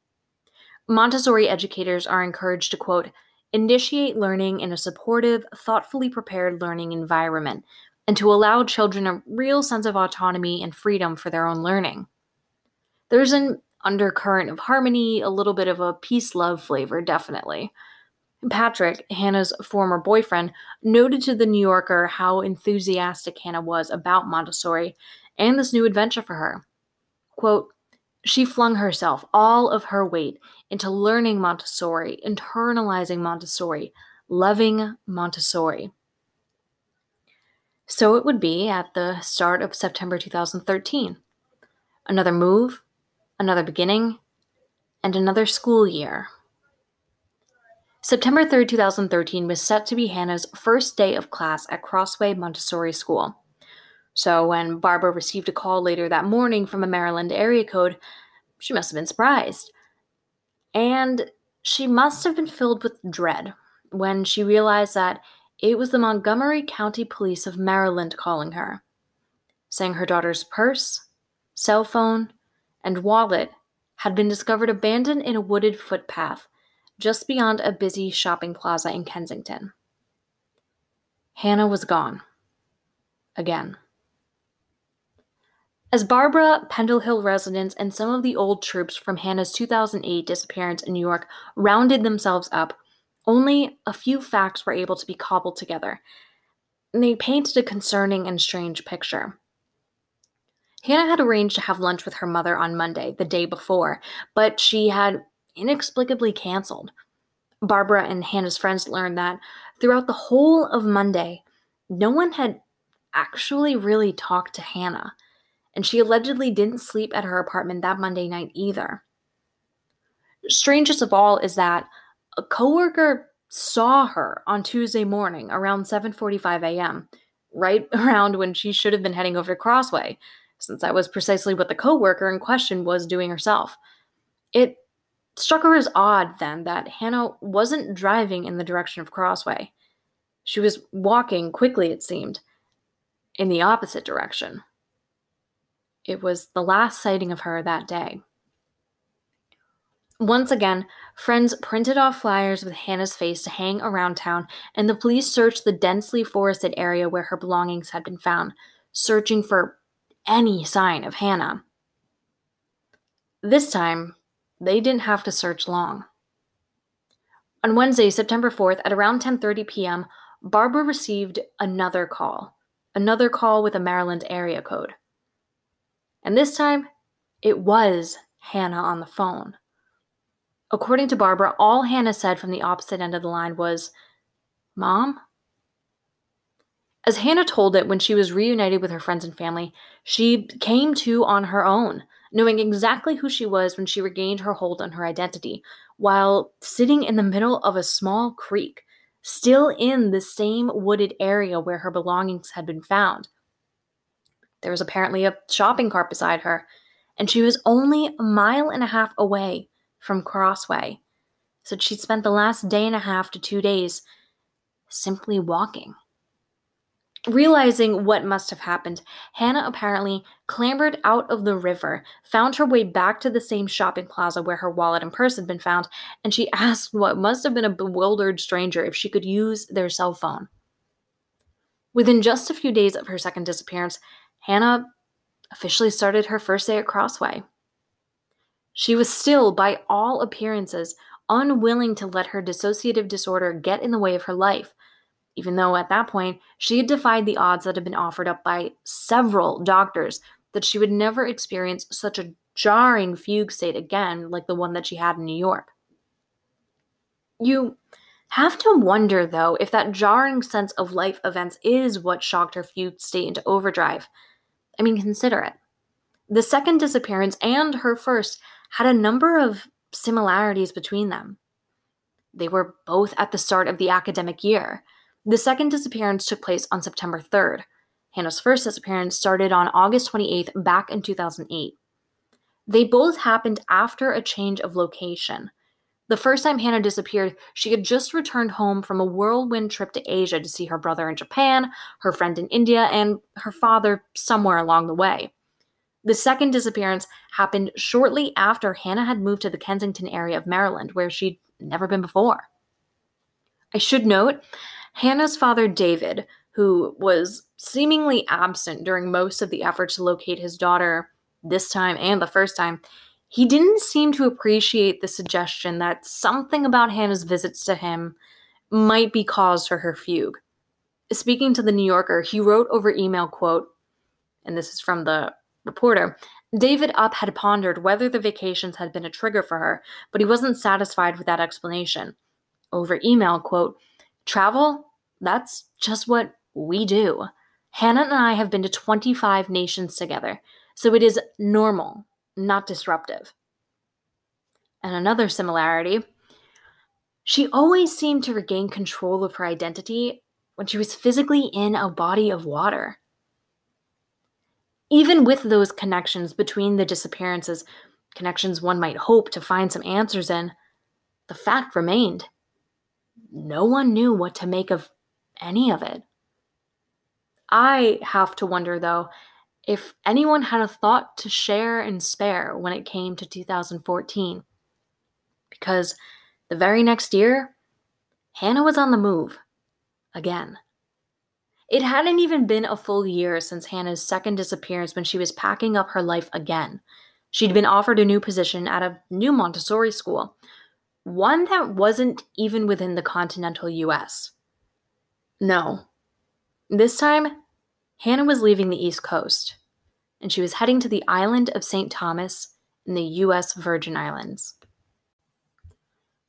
Montessori educators are encouraged to, quote, initiate learning in a supportive, thoughtfully prepared learning environment, and to allow children a real sense of autonomy and freedom for their own learning. There's an undercurrent of harmony, a little bit of a peace love flavor, definitely. Patrick, Hannah's former boyfriend, noted to the New Yorker how enthusiastic Hannah was about Montessori and this new adventure for her. Quote, she flung herself, all of her weight, into learning Montessori, internalizing Montessori, loving Montessori. So it would be at the start of September 2013. Another move, another beginning, and another school year. September 3, 2013 was set to be Hannah's first day of class at Crossway Montessori School. So when Barbara received a call later that morning from a Maryland area code, she must have been surprised. And she must have been filled with dread when she realized that it was the Montgomery County Police of Maryland calling her, saying her daughter's purse, cell phone, and wallet had been discovered abandoned in a wooded footpath just beyond a busy shopping plaza in Kensington. Hannah was gone. Again. As Barbara, Pendle Hill residents, and some of the old troops from Hannah's 2008 disappearance in New York rounded themselves up, only a few facts were able to be cobbled together. And they painted a concerning and strange picture. Hannah had arranged to have lunch with her mother on Monday, the day before, but she had inexplicably canceled. Barbara and Hannah's friends learned that throughout the whole of Monday, no one had actually really talked to Hannah and she allegedly didn't sleep at her apartment that Monday night either. Strangest of all is that a coworker saw her on Tuesday morning around 7:45 a.m., right around when she should have been heading over to Crossway, since that was precisely what the coworker in question was doing herself. It struck her as odd then that Hannah wasn't driving in the direction of Crossway. She was walking quickly, it seemed, in the opposite direction. It was the last sighting of her that day. Once again, friends printed off flyers with Hannah's face to hang around town, and the police searched the densely forested area where her belongings had been found, searching for any sign of Hannah. This time, they didn't have to search long. On Wednesday, September 4th, at around 10:30 p.m., Barbara received another call another call with a Maryland area code. And this time, it was Hannah on the phone. According to Barbara, all Hannah said from the opposite end of the line was, Mom? As Hannah told it when she was reunited with her friends and family, she came to on her own, knowing exactly who she was when she regained her hold on her identity, while sitting in the middle of a small creek, still in the same wooded area where her belongings had been found. There was apparently a shopping cart beside her, and she was only a mile and a half away from Crossway. So she'd spent the last day and a half to two days simply walking. Realizing what must have happened, Hannah apparently clambered out of the river, found her way back to the same shopping plaza where her wallet and purse had been found, and she asked what must have been a bewildered stranger if she could use their cell phone. Within just a few days of her second disappearance, Hannah officially started her first day at Crossway. She was still, by all appearances, unwilling to let her dissociative disorder get in the way of her life, even though at that point she had defied the odds that had been offered up by several doctors that she would never experience such a jarring fugue state again like the one that she had in New York. You have to wonder, though, if that jarring sense of life events is what shocked her fugue state into overdrive. I mean, consider it. The second disappearance and her first had a number of similarities between them. They were both at the start of the academic year. The second disappearance took place on September 3rd. Hannah's first disappearance started on August 28th, back in 2008. They both happened after a change of location. The first time Hannah disappeared, she had just returned home from a whirlwind trip to Asia to see her brother in Japan, her friend in India, and her father somewhere along the way. The second disappearance happened shortly after Hannah had moved to the Kensington area of Maryland, where she'd never been before. I should note, Hannah's father, David, who was seemingly absent during most of the effort to locate his daughter this time and the first time, he didn't seem to appreciate the suggestion that something about Hannah's visits to him might be cause for her fugue. Speaking to the New Yorker, he wrote over email quote, and this is from the reporter, David Upp had pondered whether the vacations had been a trigger for her, but he wasn't satisfied with that explanation. Over email, quote, travel, that's just what we do. Hannah and I have been to 25 nations together, so it is normal not disruptive. And another similarity she always seemed to regain control of her identity when she was physically in a body of water. Even with those connections between the disappearances, connections one might hope to find some answers in, the fact remained no one knew what to make of any of it. I have to wonder, though, if anyone had a thought to share and spare when it came to 2014. Because the very next year, Hannah was on the move again. It hadn't even been a full year since Hannah's second disappearance when she was packing up her life again. She'd been offered a new position at a new Montessori school, one that wasn't even within the continental US. No. This time, Hannah was leaving the East Coast, and she was heading to the island of St. Thomas in the U.S. Virgin Islands.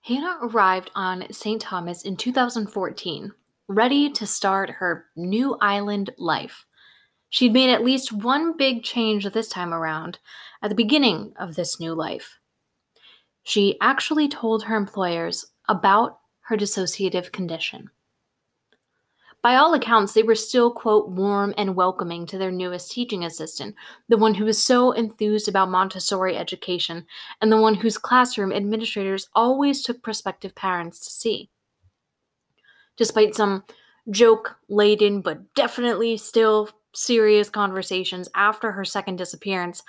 Hannah arrived on St. Thomas in 2014, ready to start her new island life. She'd made at least one big change this time around at the beginning of this new life. She actually told her employers about her dissociative condition. By all accounts, they were still, quote, warm and welcoming to their newest teaching assistant, the one who was so enthused about Montessori education, and the one whose classroom administrators always took prospective parents to see. Despite some joke laden but definitely still serious conversations after her second disappearance,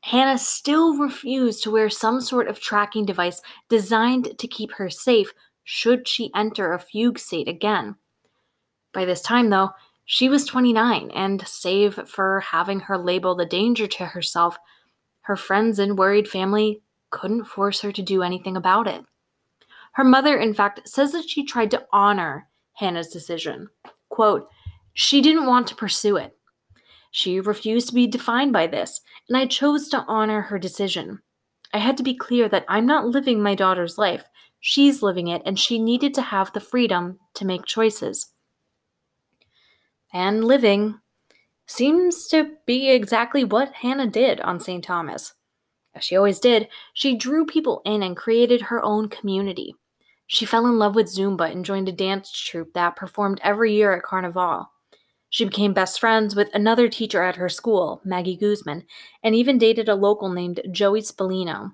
Hannah still refused to wear some sort of tracking device designed to keep her safe should she enter a fugue state again. By this time, though, she was 29, and save for having her label a danger to herself, her friends and worried family couldn't force her to do anything about it. Her mother, in fact, says that she tried to honor Hannah's decision. Quote, She didn't want to pursue it. She refused to be defined by this, and I chose to honor her decision. I had to be clear that I'm not living my daughter's life. She's living it, and she needed to have the freedom to make choices. And living seems to be exactly what Hannah did on St. Thomas. As she always did, she drew people in and created her own community. She fell in love with Zumba and joined a dance troupe that performed every year at Carnival. She became best friends with another teacher at her school, Maggie Guzman, and even dated a local named Joey Spallino.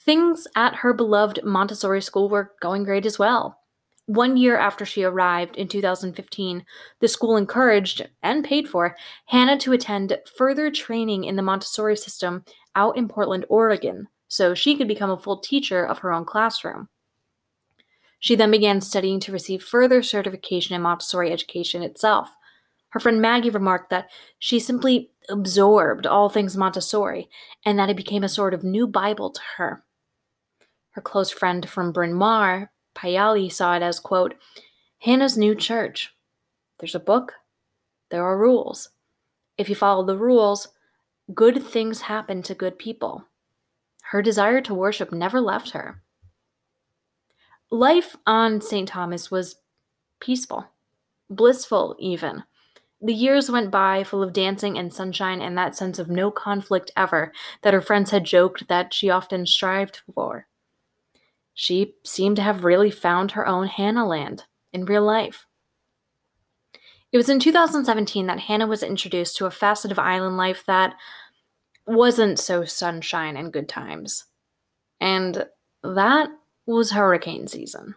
Things at her beloved Montessori school were going great as well. One year after she arrived in 2015, the school encouraged and paid for Hannah to attend further training in the Montessori system out in Portland, Oregon, so she could become a full teacher of her own classroom. She then began studying to receive further certification in Montessori education itself. Her friend Maggie remarked that she simply absorbed all things Montessori and that it became a sort of new Bible to her. Her close friend from Bryn Mawr, Piyali, saw it as, quote, Hannah's new church. There's a book, there are rules. If you follow the rules, good things happen to good people. Her desire to worship never left her. Life on St. Thomas was peaceful, blissful, even. The years went by full of dancing and sunshine and that sense of no conflict ever that her friends had joked that she often strived for. She seemed to have really found her own Hannah land in real life. It was in 2017 that Hannah was introduced to a facet of island life that wasn't so sunshine and good times. And that was hurricane season.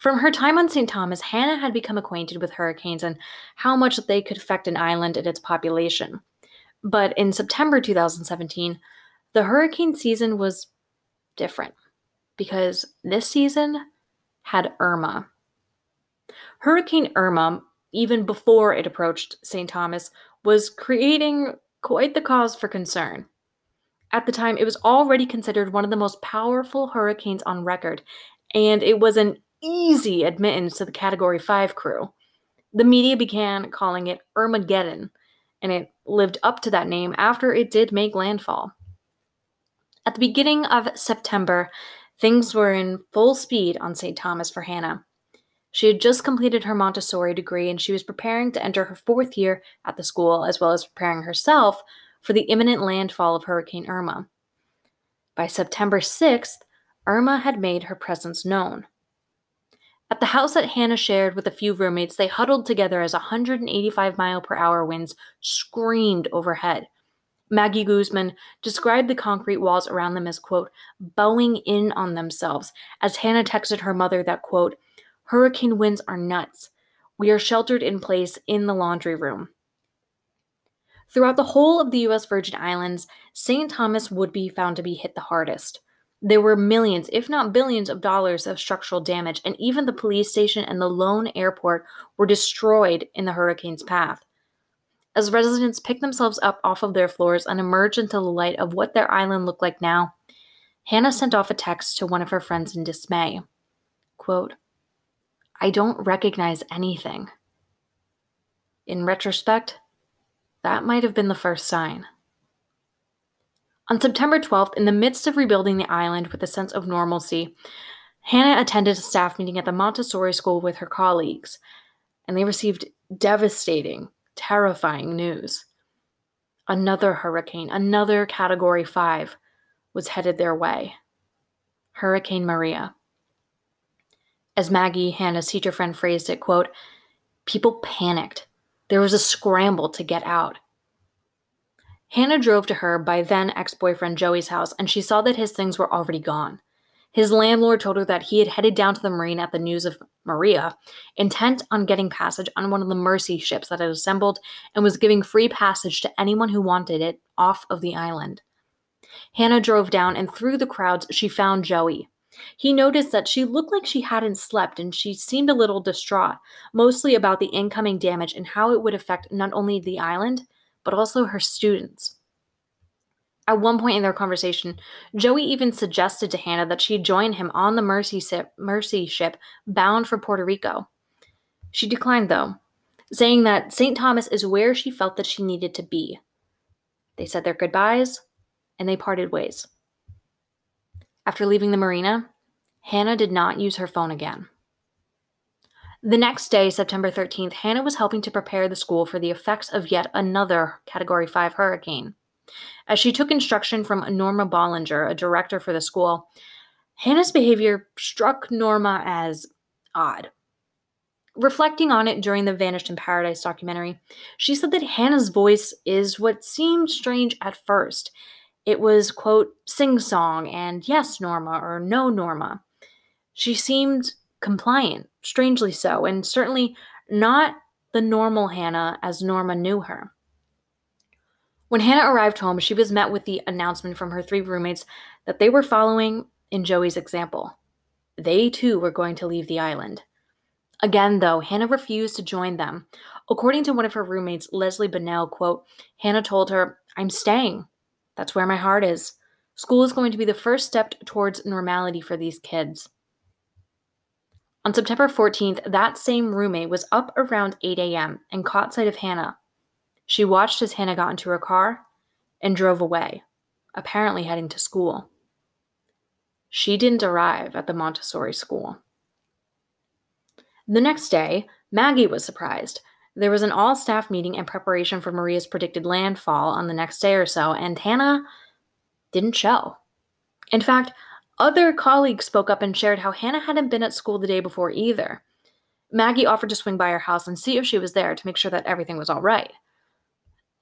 From her time on St. Thomas, Hannah had become acquainted with hurricanes and how much they could affect an island and its population. But in September 2017, the hurricane season was different because this season had Irma. Hurricane Irma, even before it approached St. Thomas, was creating quite the cause for concern. At the time, it was already considered one of the most powerful hurricanes on record, and it was an easy admittance to the Category 5 crew. The media began calling it Irmageddon, and it lived up to that name after it did make landfall. At the beginning of September, things were in full speed on St. Thomas for Hannah. She had just completed her Montessori degree and she was preparing to enter her fourth year at the school, as well as preparing herself for the imminent landfall of Hurricane Irma. By September 6th, Irma had made her presence known. At the house that Hannah shared with a few roommates, they huddled together as 185 mile per hour winds screamed overhead. Maggie Guzman described the concrete walls around them as, quote, bowing in on themselves, as Hannah texted her mother that, quote, hurricane winds are nuts. We are sheltered in place in the laundry room. Throughout the whole of the U.S. Virgin Islands, St. Thomas would be found to be hit the hardest. There were millions, if not billions, of dollars of structural damage, and even the police station and the lone airport were destroyed in the hurricane's path. As residents picked themselves up off of their floors and emerged into the light of what their island looked like now, Hannah sent off a text to one of her friends in dismay. Quote, I don't recognize anything. In retrospect, that might have been the first sign. On September 12th, in the midst of rebuilding the island with a sense of normalcy, Hannah attended a staff meeting at the Montessori school with her colleagues, and they received devastating, terrifying news. Another hurricane, another Category 5, was headed their way Hurricane Maria. As Maggie, Hannah's teacher friend, phrased it, quote, people panicked there was a scramble to get out. Hannah drove to her by then ex boyfriend Joey's house, and she saw that his things were already gone. His landlord told her that he had headed down to the marine at the news of Maria, intent on getting passage on one of the Mercy ships that had assembled and was giving free passage to anyone who wanted it off of the island. Hannah drove down, and through the crowds, she found Joey. He noticed that she looked like she hadn't slept and she seemed a little distraught, mostly about the incoming damage and how it would affect not only the island, but also her students. At one point in their conversation, Joey even suggested to Hannah that she join him on the Mercy ship, Mercy ship bound for Puerto Rico. She declined, though, saying that St. Thomas is where she felt that she needed to be. They said their goodbyes and they parted ways. After leaving the marina, Hannah did not use her phone again. The next day, September 13th, Hannah was helping to prepare the school for the effects of yet another Category 5 hurricane. As she took instruction from Norma Bollinger, a director for the school, Hannah's behavior struck Norma as odd. Reflecting on it during the Vanished in Paradise documentary, she said that Hannah's voice is what seemed strange at first. It was, quote, sing song and yes, Norma, or no, Norma. She seemed compliant, strangely so, and certainly not the normal Hannah as Norma knew her. When Hannah arrived home, she was met with the announcement from her three roommates that they were following in Joey's example. They too were going to leave the island. Again, though, Hannah refused to join them. According to one of her roommates, Leslie Bennell, quote, Hannah told her, I'm staying. That's where my heart is. School is going to be the first step towards normality for these kids. On September 14th, that same roommate was up around 8 a.m. and caught sight of Hannah. She watched as Hannah got into her car and drove away, apparently heading to school. She didn't arrive at the Montessori school. The next day, Maggie was surprised. There was an all staff meeting in preparation for Maria's predicted landfall on the next day or so, and Hannah didn't show. In fact, other colleagues spoke up and shared how Hannah hadn't been at school the day before either. Maggie offered to swing by her house and see if she was there to make sure that everything was all right.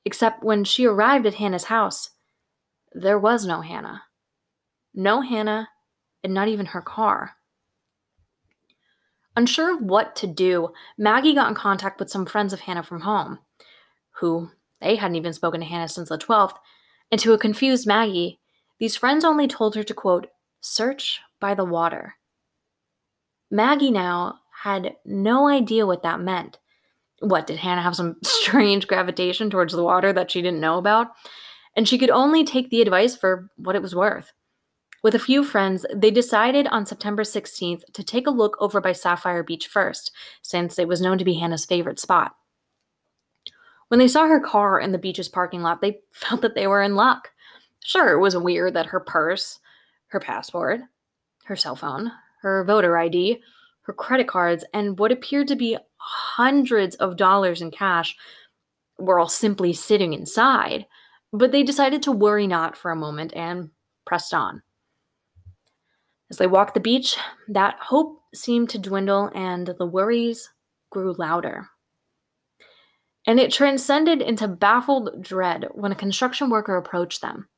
Except when she arrived at Hannah's house, there was no Hannah. No Hannah, and not even her car. Unsure of what to do, Maggie got in contact with some friends of Hannah from home, who they hadn't even spoken to Hannah since the 12th, and to a confused Maggie, these friends only told her to quote, Search by the water. Maggie now had no idea what that meant. What, did Hannah have some strange gravitation towards the water that she didn't know about? And she could only take the advice for what it was worth. With a few friends, they decided on September 16th to take a look over by Sapphire Beach first, since it was known to be Hannah's favorite spot. When they saw her car in the beach's parking lot, they felt that they were in luck. Sure, it was weird that her purse, her passport, her cell phone, her voter ID, her credit cards, and what appeared to be hundreds of dollars in cash were all simply sitting inside. But they decided to worry not for a moment and pressed on. As they walked the beach, that hope seemed to dwindle and the worries grew louder. And it transcended into baffled dread when a construction worker approached them.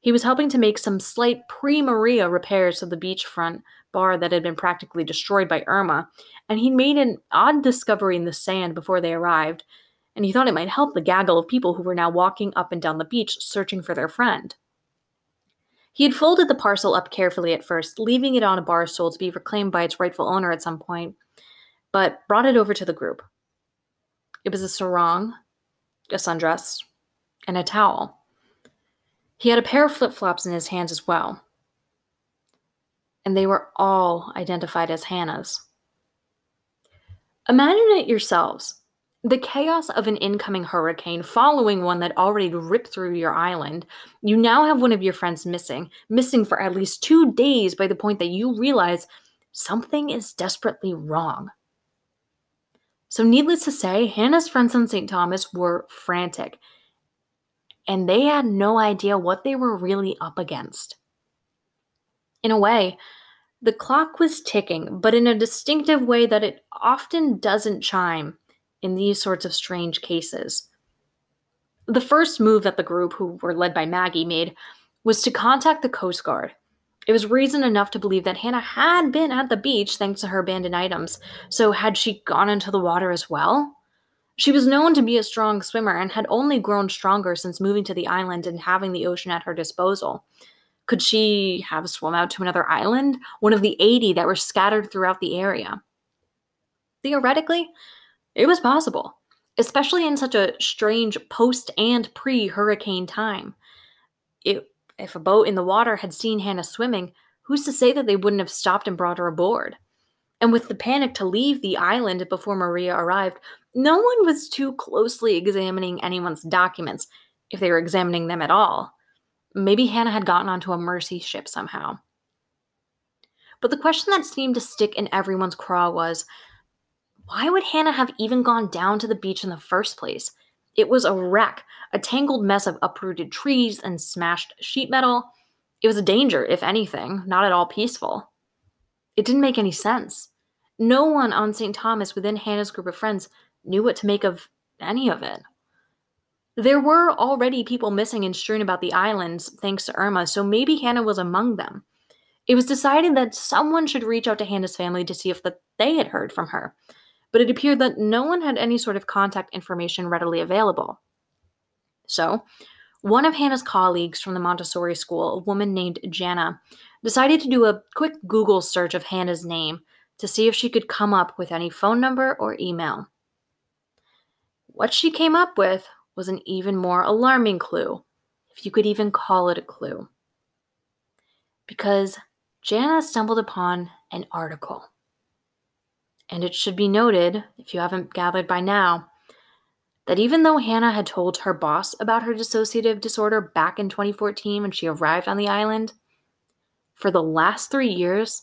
He was helping to make some slight pre Maria repairs to the beachfront bar that had been practically destroyed by Irma, and he'd made an odd discovery in the sand before they arrived, and he thought it might help the gaggle of people who were now walking up and down the beach searching for their friend. He had folded the parcel up carefully at first, leaving it on a bar stool to be reclaimed by its rightful owner at some point, but brought it over to the group. It was a sarong, a sundress, and a towel. He had a pair of flip flops in his hands as well. And they were all identified as Hannah's. Imagine it yourselves. The chaos of an incoming hurricane following one that already ripped through your island. You now have one of your friends missing, missing for at least two days by the point that you realize something is desperately wrong. So, needless to say, Hannah's friends on St. Thomas were frantic and they had no idea what they were really up against. In a way, the clock was ticking, but in a distinctive way that it often doesn't chime in these sorts of strange cases. The first move that the group, who were led by Maggie, made was to contact the Coast Guard. It was reason enough to believe that Hannah had been at the beach thanks to her abandoned items, so had she gone into the water as well? She was known to be a strong swimmer and had only grown stronger since moving to the island and having the ocean at her disposal. Could she have swum out to another island, one of the 80 that were scattered throughout the area? Theoretically, it was possible, especially in such a strange post and pre hurricane time. It, if a boat in the water had seen Hannah swimming, who's to say that they wouldn't have stopped and brought her aboard? And with the panic to leave the island before Maria arrived, no one was too closely examining anyone's documents, if they were examining them at all. Maybe Hannah had gotten onto a mercy ship somehow. But the question that seemed to stick in everyone's craw was why would Hannah have even gone down to the beach in the first place? It was a wreck, a tangled mess of uprooted trees and smashed sheet metal. It was a danger, if anything, not at all peaceful. It didn't make any sense. No one on St. Thomas within Hannah's group of friends knew what to make of any of it. There were already people missing and strewn about the islands thanks to Irma, so maybe Hannah was among them. It was decided that someone should reach out to Hannah's family to see if that they had heard from her, but it appeared that no one had any sort of contact information readily available. So, one of Hannah's colleagues from the Montessori school, a woman named Jana, decided to do a quick Google search of Hannah's name to see if she could come up with any phone number or email. What she came up with was an even more alarming clue, if you could even call it a clue. Because Jana stumbled upon an article. And it should be noted, if you haven't gathered by now, that even though Hannah had told her boss about her dissociative disorder back in 2014 when she arrived on the island, for the last three years,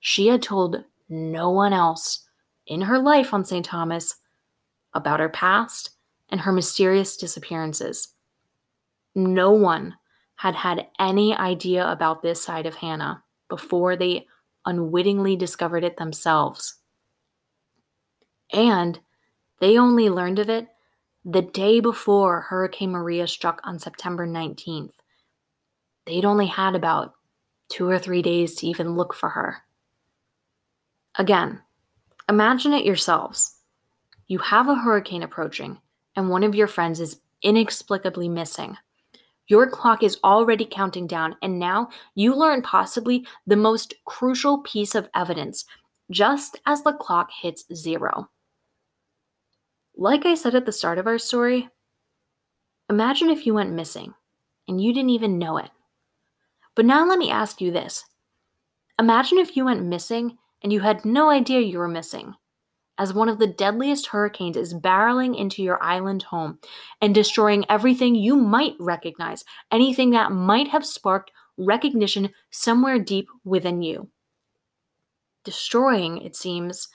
she had told no one else in her life on St. Thomas about her past and her mysterious disappearances. No one had had any idea about this side of Hannah before they unwittingly discovered it themselves. And they only learned of it the day before Hurricane Maria struck on September 19th. They'd only had about two or three days to even look for her. Again, imagine it yourselves. You have a hurricane approaching, and one of your friends is inexplicably missing. Your clock is already counting down, and now you learn possibly the most crucial piece of evidence just as the clock hits zero. Like I said at the start of our story, imagine if you went missing and you didn't even know it. But now let me ask you this Imagine if you went missing and you had no idea you were missing as one of the deadliest hurricanes is barreling into your island home and destroying everything you might recognize, anything that might have sparked recognition somewhere deep within you. Destroying, it seems,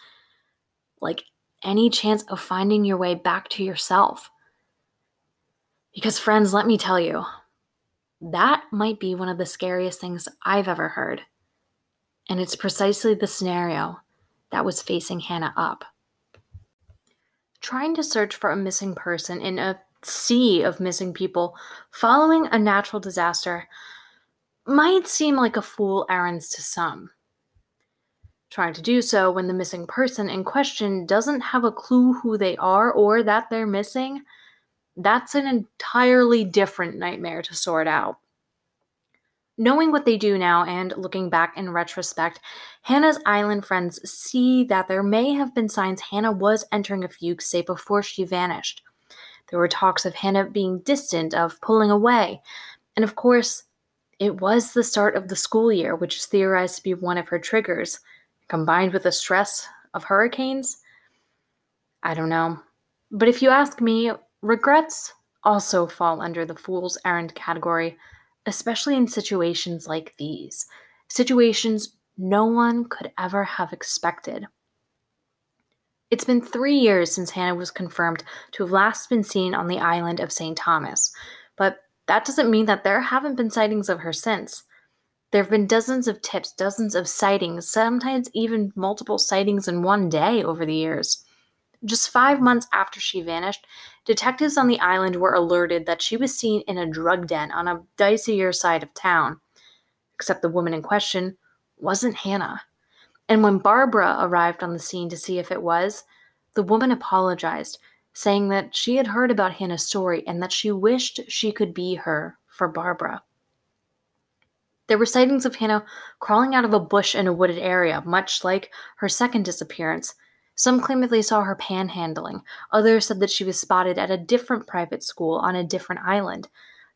like any chance of finding your way back to yourself. Because, friends, let me tell you, that might be one of the scariest things I've ever heard. And it's precisely the scenario that was facing Hannah Upp. Trying to search for a missing person in a sea of missing people following a natural disaster might seem like a fool errands to some. Trying to do so when the missing person in question doesn't have a clue who they are or that they're missing, that's an entirely different nightmare to sort out. Knowing what they do now and looking back in retrospect, Hannah's island friends see that there may have been signs Hannah was entering a fugue state before she vanished. There were talks of Hannah being distant, of pulling away, and of course, it was the start of the school year, which is theorized to be one of her triggers, combined with the stress of hurricanes. I don't know. But if you ask me, regrets also fall under the fool's errand category especially in situations like these, situations no one could ever have expected. It's been three years since Hannah was confirmed to have last been seen on the island of St. Thomas, but that doesn't mean that there haven't been sightings of her since. There have been dozens of tips, dozens of sightings, sometimes even multiple sightings in one day over the years. Just five months after she vanished, detectives on the island were alerted that she was seen in a drug den on a dicier side of town. Except the woman in question wasn't Hannah. And when Barbara arrived on the scene to see if it was, the woman apologized, saying that she had heard about Hannah's story and that she wished she could be her for Barbara. There were sightings of Hannah crawling out of a bush in a wooded area, much like her second disappearance, some claim that they saw her panhandling. Others said that she was spotted at a different private school on a different island.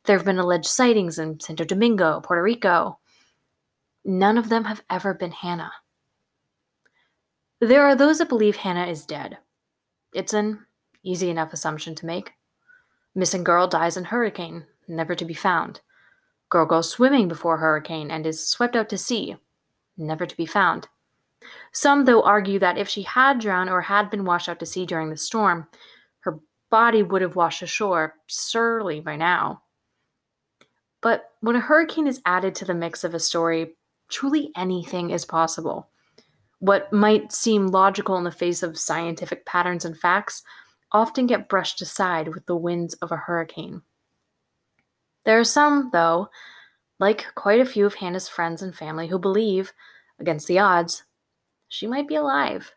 There have been alleged sightings in Santo Domingo, Puerto Rico. None of them have ever been Hannah. There are those that believe Hannah is dead. It's an easy enough assumption to make. Missing girl dies in hurricane, never to be found. Girl goes swimming before hurricane and is swept out to sea, never to be found. Some, though, argue that if she had drowned or had been washed out to sea during the storm, her body would have washed ashore surely by now. But when a hurricane is added to the mix of a story, truly anything is possible. What might seem logical in the face of scientific patterns and facts often get brushed aside with the winds of a hurricane. There are some, though, like quite a few of Hannah's friends and family, who believe, against the odds, she might be alive.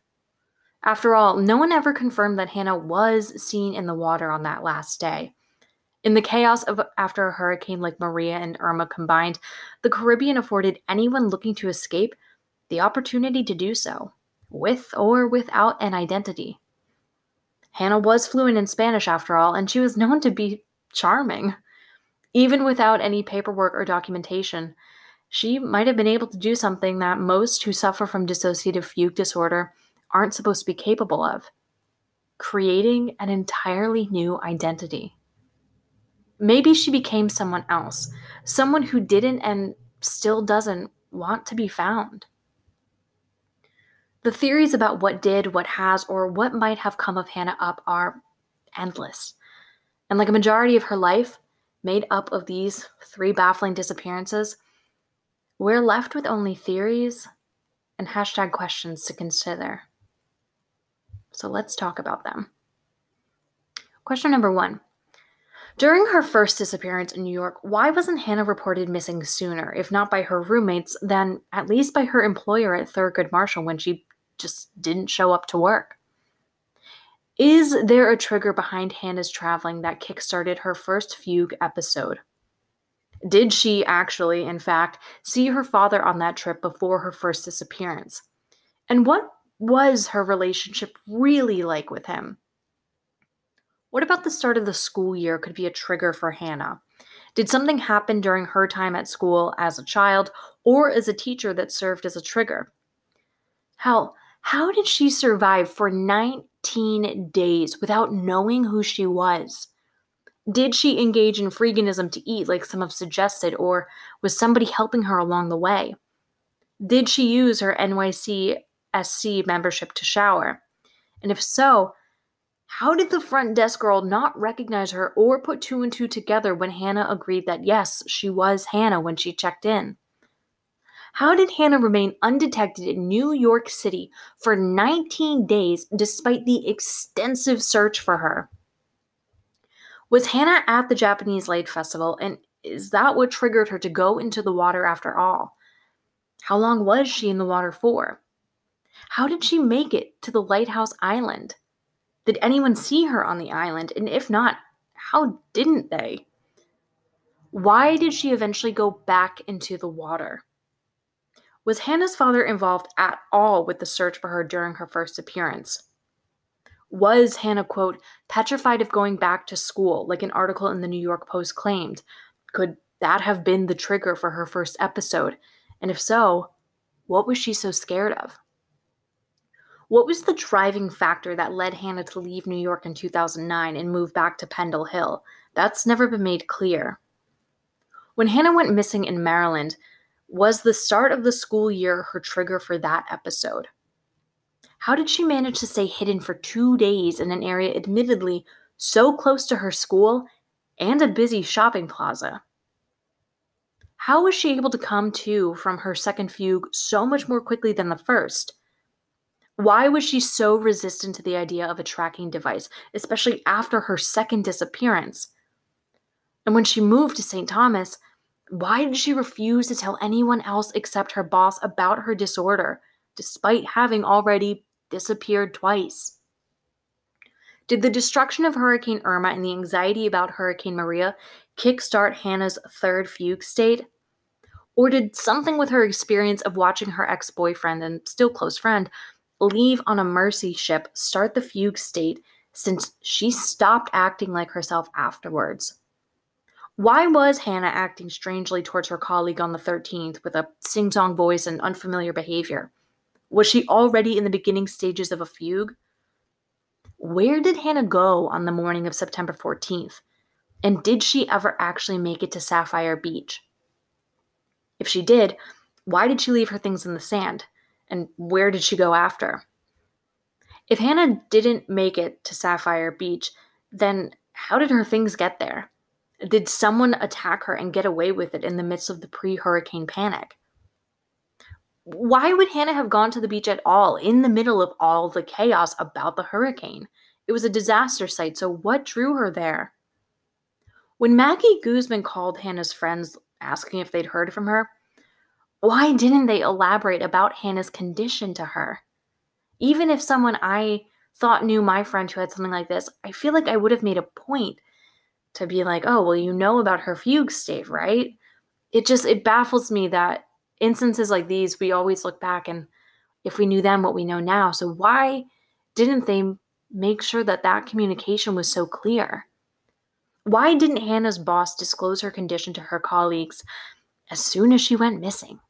After all, no one ever confirmed that Hannah was seen in the water on that last day. In the chaos of after a hurricane like Maria and Irma combined, the Caribbean afforded anyone looking to escape the opportunity to do so, with or without an identity. Hannah was fluent in Spanish after all, and she was known to be charming. Even without any paperwork or documentation, she might have been able to do something that most who suffer from dissociative fugue disorder aren't supposed to be capable of creating an entirely new identity. Maybe she became someone else, someone who didn't and still doesn't want to be found. The theories about what did, what has, or what might have come of Hannah Upp are endless. And like a majority of her life, made up of these three baffling disappearances, we're left with only theories and hashtag questions to consider. So let's talk about them. Question number one During her first disappearance in New York, why wasn't Hannah reported missing sooner, if not by her roommates, then at least by her employer at Thurgood Marshall when she just didn't show up to work? Is there a trigger behind Hannah's traveling that kickstarted her first fugue episode? Did she actually, in fact, see her father on that trip before her first disappearance? And what was her relationship really like with him? What about the start of the school year could be a trigger for Hannah? Did something happen during her time at school as a child or as a teacher that served as a trigger? Hell, how did she survive for 19 days without knowing who she was? Did she engage in freeganism to eat, like some have suggested, or was somebody helping her along the way? Did she use her NYCSC membership to shower? And if so, how did the front desk girl not recognize her or put two and two together when Hannah agreed that yes, she was Hannah when she checked in? How did Hannah remain undetected in New York City for 19 days despite the extensive search for her? Was Hannah at the Japanese Light Festival, and is that what triggered her to go into the water after all? How long was she in the water for? How did she make it to the Lighthouse Island? Did anyone see her on the island? And if not, how didn't they? Why did she eventually go back into the water? Was Hannah's father involved at all with the search for her during her first appearance? Was Hannah, quote, petrified of going back to school, like an article in the New York Post claimed? Could that have been the trigger for her first episode? And if so, what was she so scared of? What was the driving factor that led Hannah to leave New York in 2009 and move back to Pendle Hill? That's never been made clear. When Hannah went missing in Maryland, was the start of the school year her trigger for that episode? How did she manage to stay hidden for two days in an area admittedly so close to her school and a busy shopping plaza? How was she able to come to from her second fugue so much more quickly than the first? Why was she so resistant to the idea of a tracking device, especially after her second disappearance? And when she moved to St. Thomas, why did she refuse to tell anyone else except her boss about her disorder, despite having already disappeared twice? Did the destruction of Hurricane Irma and the anxiety about Hurricane Maria kickstart Hannah's third fugue state? Or did something with her experience of watching her ex boyfriend and still close friend leave on a mercy ship start the fugue state since she stopped acting like herself afterwards? Why was Hannah acting strangely towards her colleague on the 13th with a sing song voice and unfamiliar behavior? Was she already in the beginning stages of a fugue? Where did Hannah go on the morning of September 14th? And did she ever actually make it to Sapphire Beach? If she did, why did she leave her things in the sand? And where did she go after? If Hannah didn't make it to Sapphire Beach, then how did her things get there? Did someone attack her and get away with it in the midst of the pre hurricane panic? Why would Hannah have gone to the beach at all in the middle of all the chaos about the hurricane? It was a disaster site, so what drew her there? When Maggie Guzman called Hannah's friends asking if they'd heard from her, why didn't they elaborate about Hannah's condition to her? Even if someone I thought knew my friend who had something like this, I feel like I would have made a point to be like, oh, well, you know about her fugue state, right? It just, it baffles me that instances like these, we always look back and if we knew then what we know now. So why didn't they make sure that that communication was so clear? Why didn't Hannah's boss disclose her condition to her colleagues as soon as she went missing?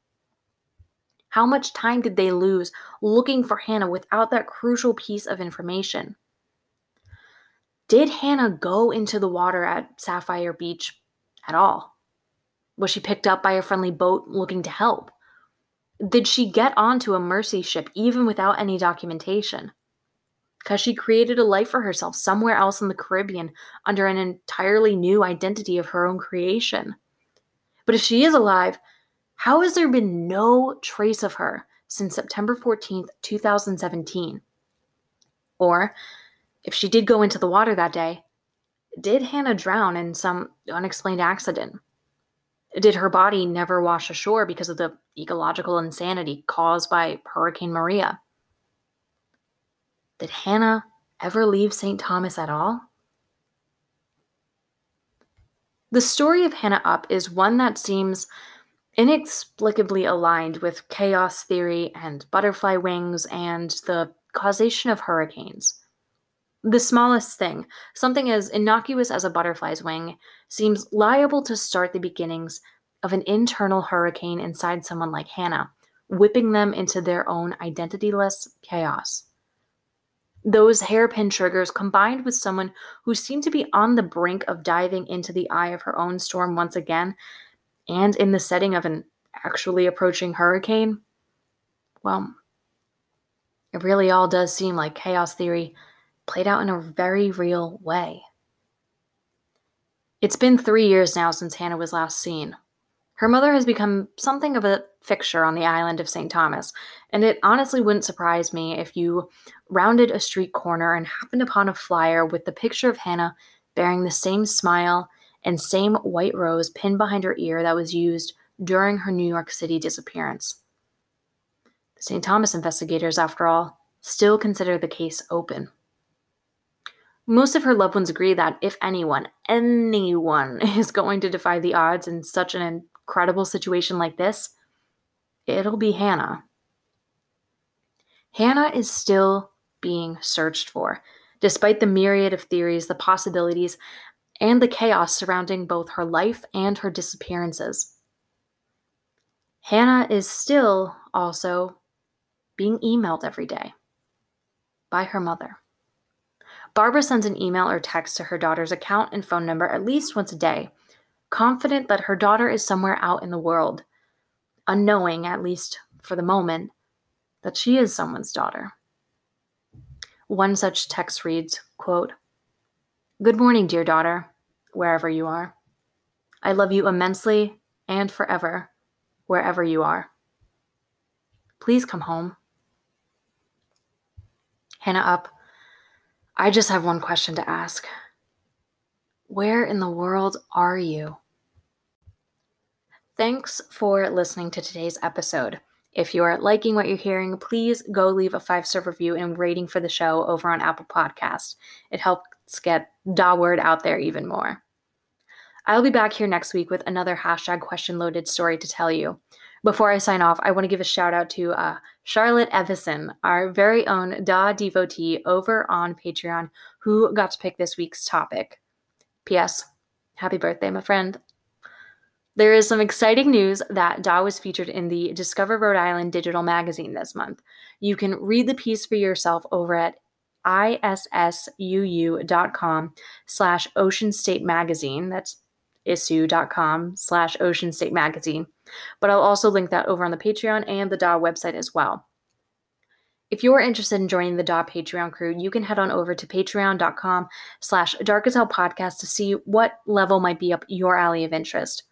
How much time did they lose looking for Hannah without that crucial piece of information? Did Hannah go into the water at Sapphire Beach at all? Was she picked up by a friendly boat looking to help? Did she get onto a mercy ship even without any documentation? Because she created a life for herself somewhere else in the Caribbean under an entirely new identity of her own creation. But if she is alive, how has there been no trace of her since September 14th, 2017? Or, if she did go into the water that day, did Hannah drown in some unexplained accident? Did her body never wash ashore because of the ecological insanity caused by Hurricane Maria? Did Hannah ever leave St. Thomas at all? The story of Hannah Upp is one that seems inexplicably aligned with chaos theory and butterfly wings and the causation of hurricanes. The smallest thing, something as innocuous as a butterfly's wing, seems liable to start the beginnings of an internal hurricane inside someone like Hannah, whipping them into their own identityless chaos. Those hairpin triggers combined with someone who seemed to be on the brink of diving into the eye of her own storm once again and in the setting of an actually approaching hurricane, well, it really all does seem like chaos theory played out in a very real way. It's been three years now since Hannah was last seen. Her mother has become something of a fixture on the island of St. Thomas, and it honestly wouldn't surprise me if you rounded a street corner and happened upon a flyer with the picture of Hannah bearing the same smile and same white rose pinned behind her ear that was used during her New York City disappearance. The St. Thomas investigators, after all, still consider the case open. Most of her loved ones agree that if anyone, anyone, is going to defy the odds in such an incredible situation like this, it'll be Hannah. Hannah is still being searched for, despite the myriad of theories, the possibilities, and the chaos surrounding both her life and her disappearances. Hannah is still also being emailed every day by her mother. Barbara sends an email or text to her daughter's account and phone number at least once a day, confident that her daughter is somewhere out in the world, unknowing, at least for the moment, that she is someone's daughter. One such text reads, quote, Good morning, dear daughter, wherever you are. I love you immensely and forever, wherever you are. Please come home. Hannah Upp. I just have one question to ask. Where in the world are you? Thanks for listening to today's episode. If you are liking what you're hearing, please go leave a five star review and rating for the show over on Apple Podcast. It helps get the word out there even more. I'll be back here next week with another hashtag question loaded story to tell you. Before I sign off, I want to give a shout out to uh, Charlotte Evison, our very own Da devotee over on Patreon, who got to pick this week's topic. P.S. Happy birthday, my friend. There is some exciting news that Da was featured in the Discover Rhode Island digital magazine this month. You can read the piece for yourself over at issuu.com slash ocean state magazine. That's issuu.com slash ocean state magazine. But I'll also link that over on the Patreon and the DAW website as well. If you're interested in joining the DAW Patreon crew, you can head on over to patreon.com slash dark as hell podcast to see what level might be up your alley of interest.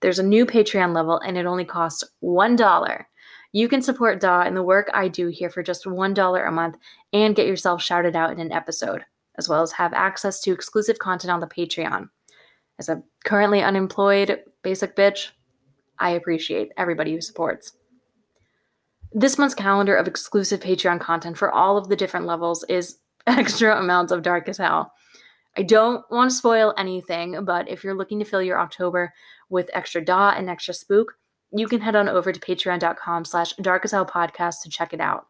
There's a new Patreon level and it only costs $1. You can support DAW and the work I do here for just $1 a month and get yourself shouted out in an episode, as well as have access to exclusive content on the Patreon. As a currently unemployed basic bitch, I appreciate everybody who supports. This month's calendar of exclusive Patreon content for all of the different levels is extra amounts of dark as hell. I don't want to spoil anything, but if you're looking to fill your October with extra DAW and extra spook, you can head on over to patreon.com slash dark as hell podcast to check it out.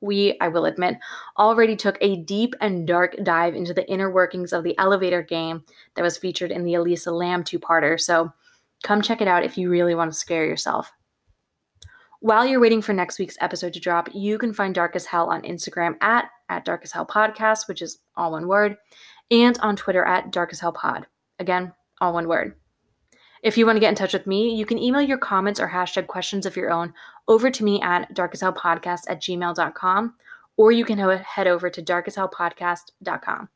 We, I will admit, already took a deep and dark dive into the inner workings of the elevator game that was featured in the Elisa Lam two-parter, so come check it out if you really want to scare yourself. While you're waiting for next week's episode to drop, you can find Dark as Hell on Instagram at, at Dark as Hell Podcast, which is all one word, and on Twitter at Dark as Hell Pod. Again, all one word. If you want to get in touch with me, you can email your comments or hashtag questions of your own over to me at darkashellpodcast at gmail.com, or you can head over to darkashellpodcast.com.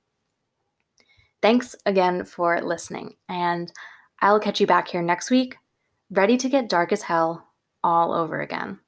Thanks again for listening, and I'll catch you back here next week, ready to get dark as hell all over again.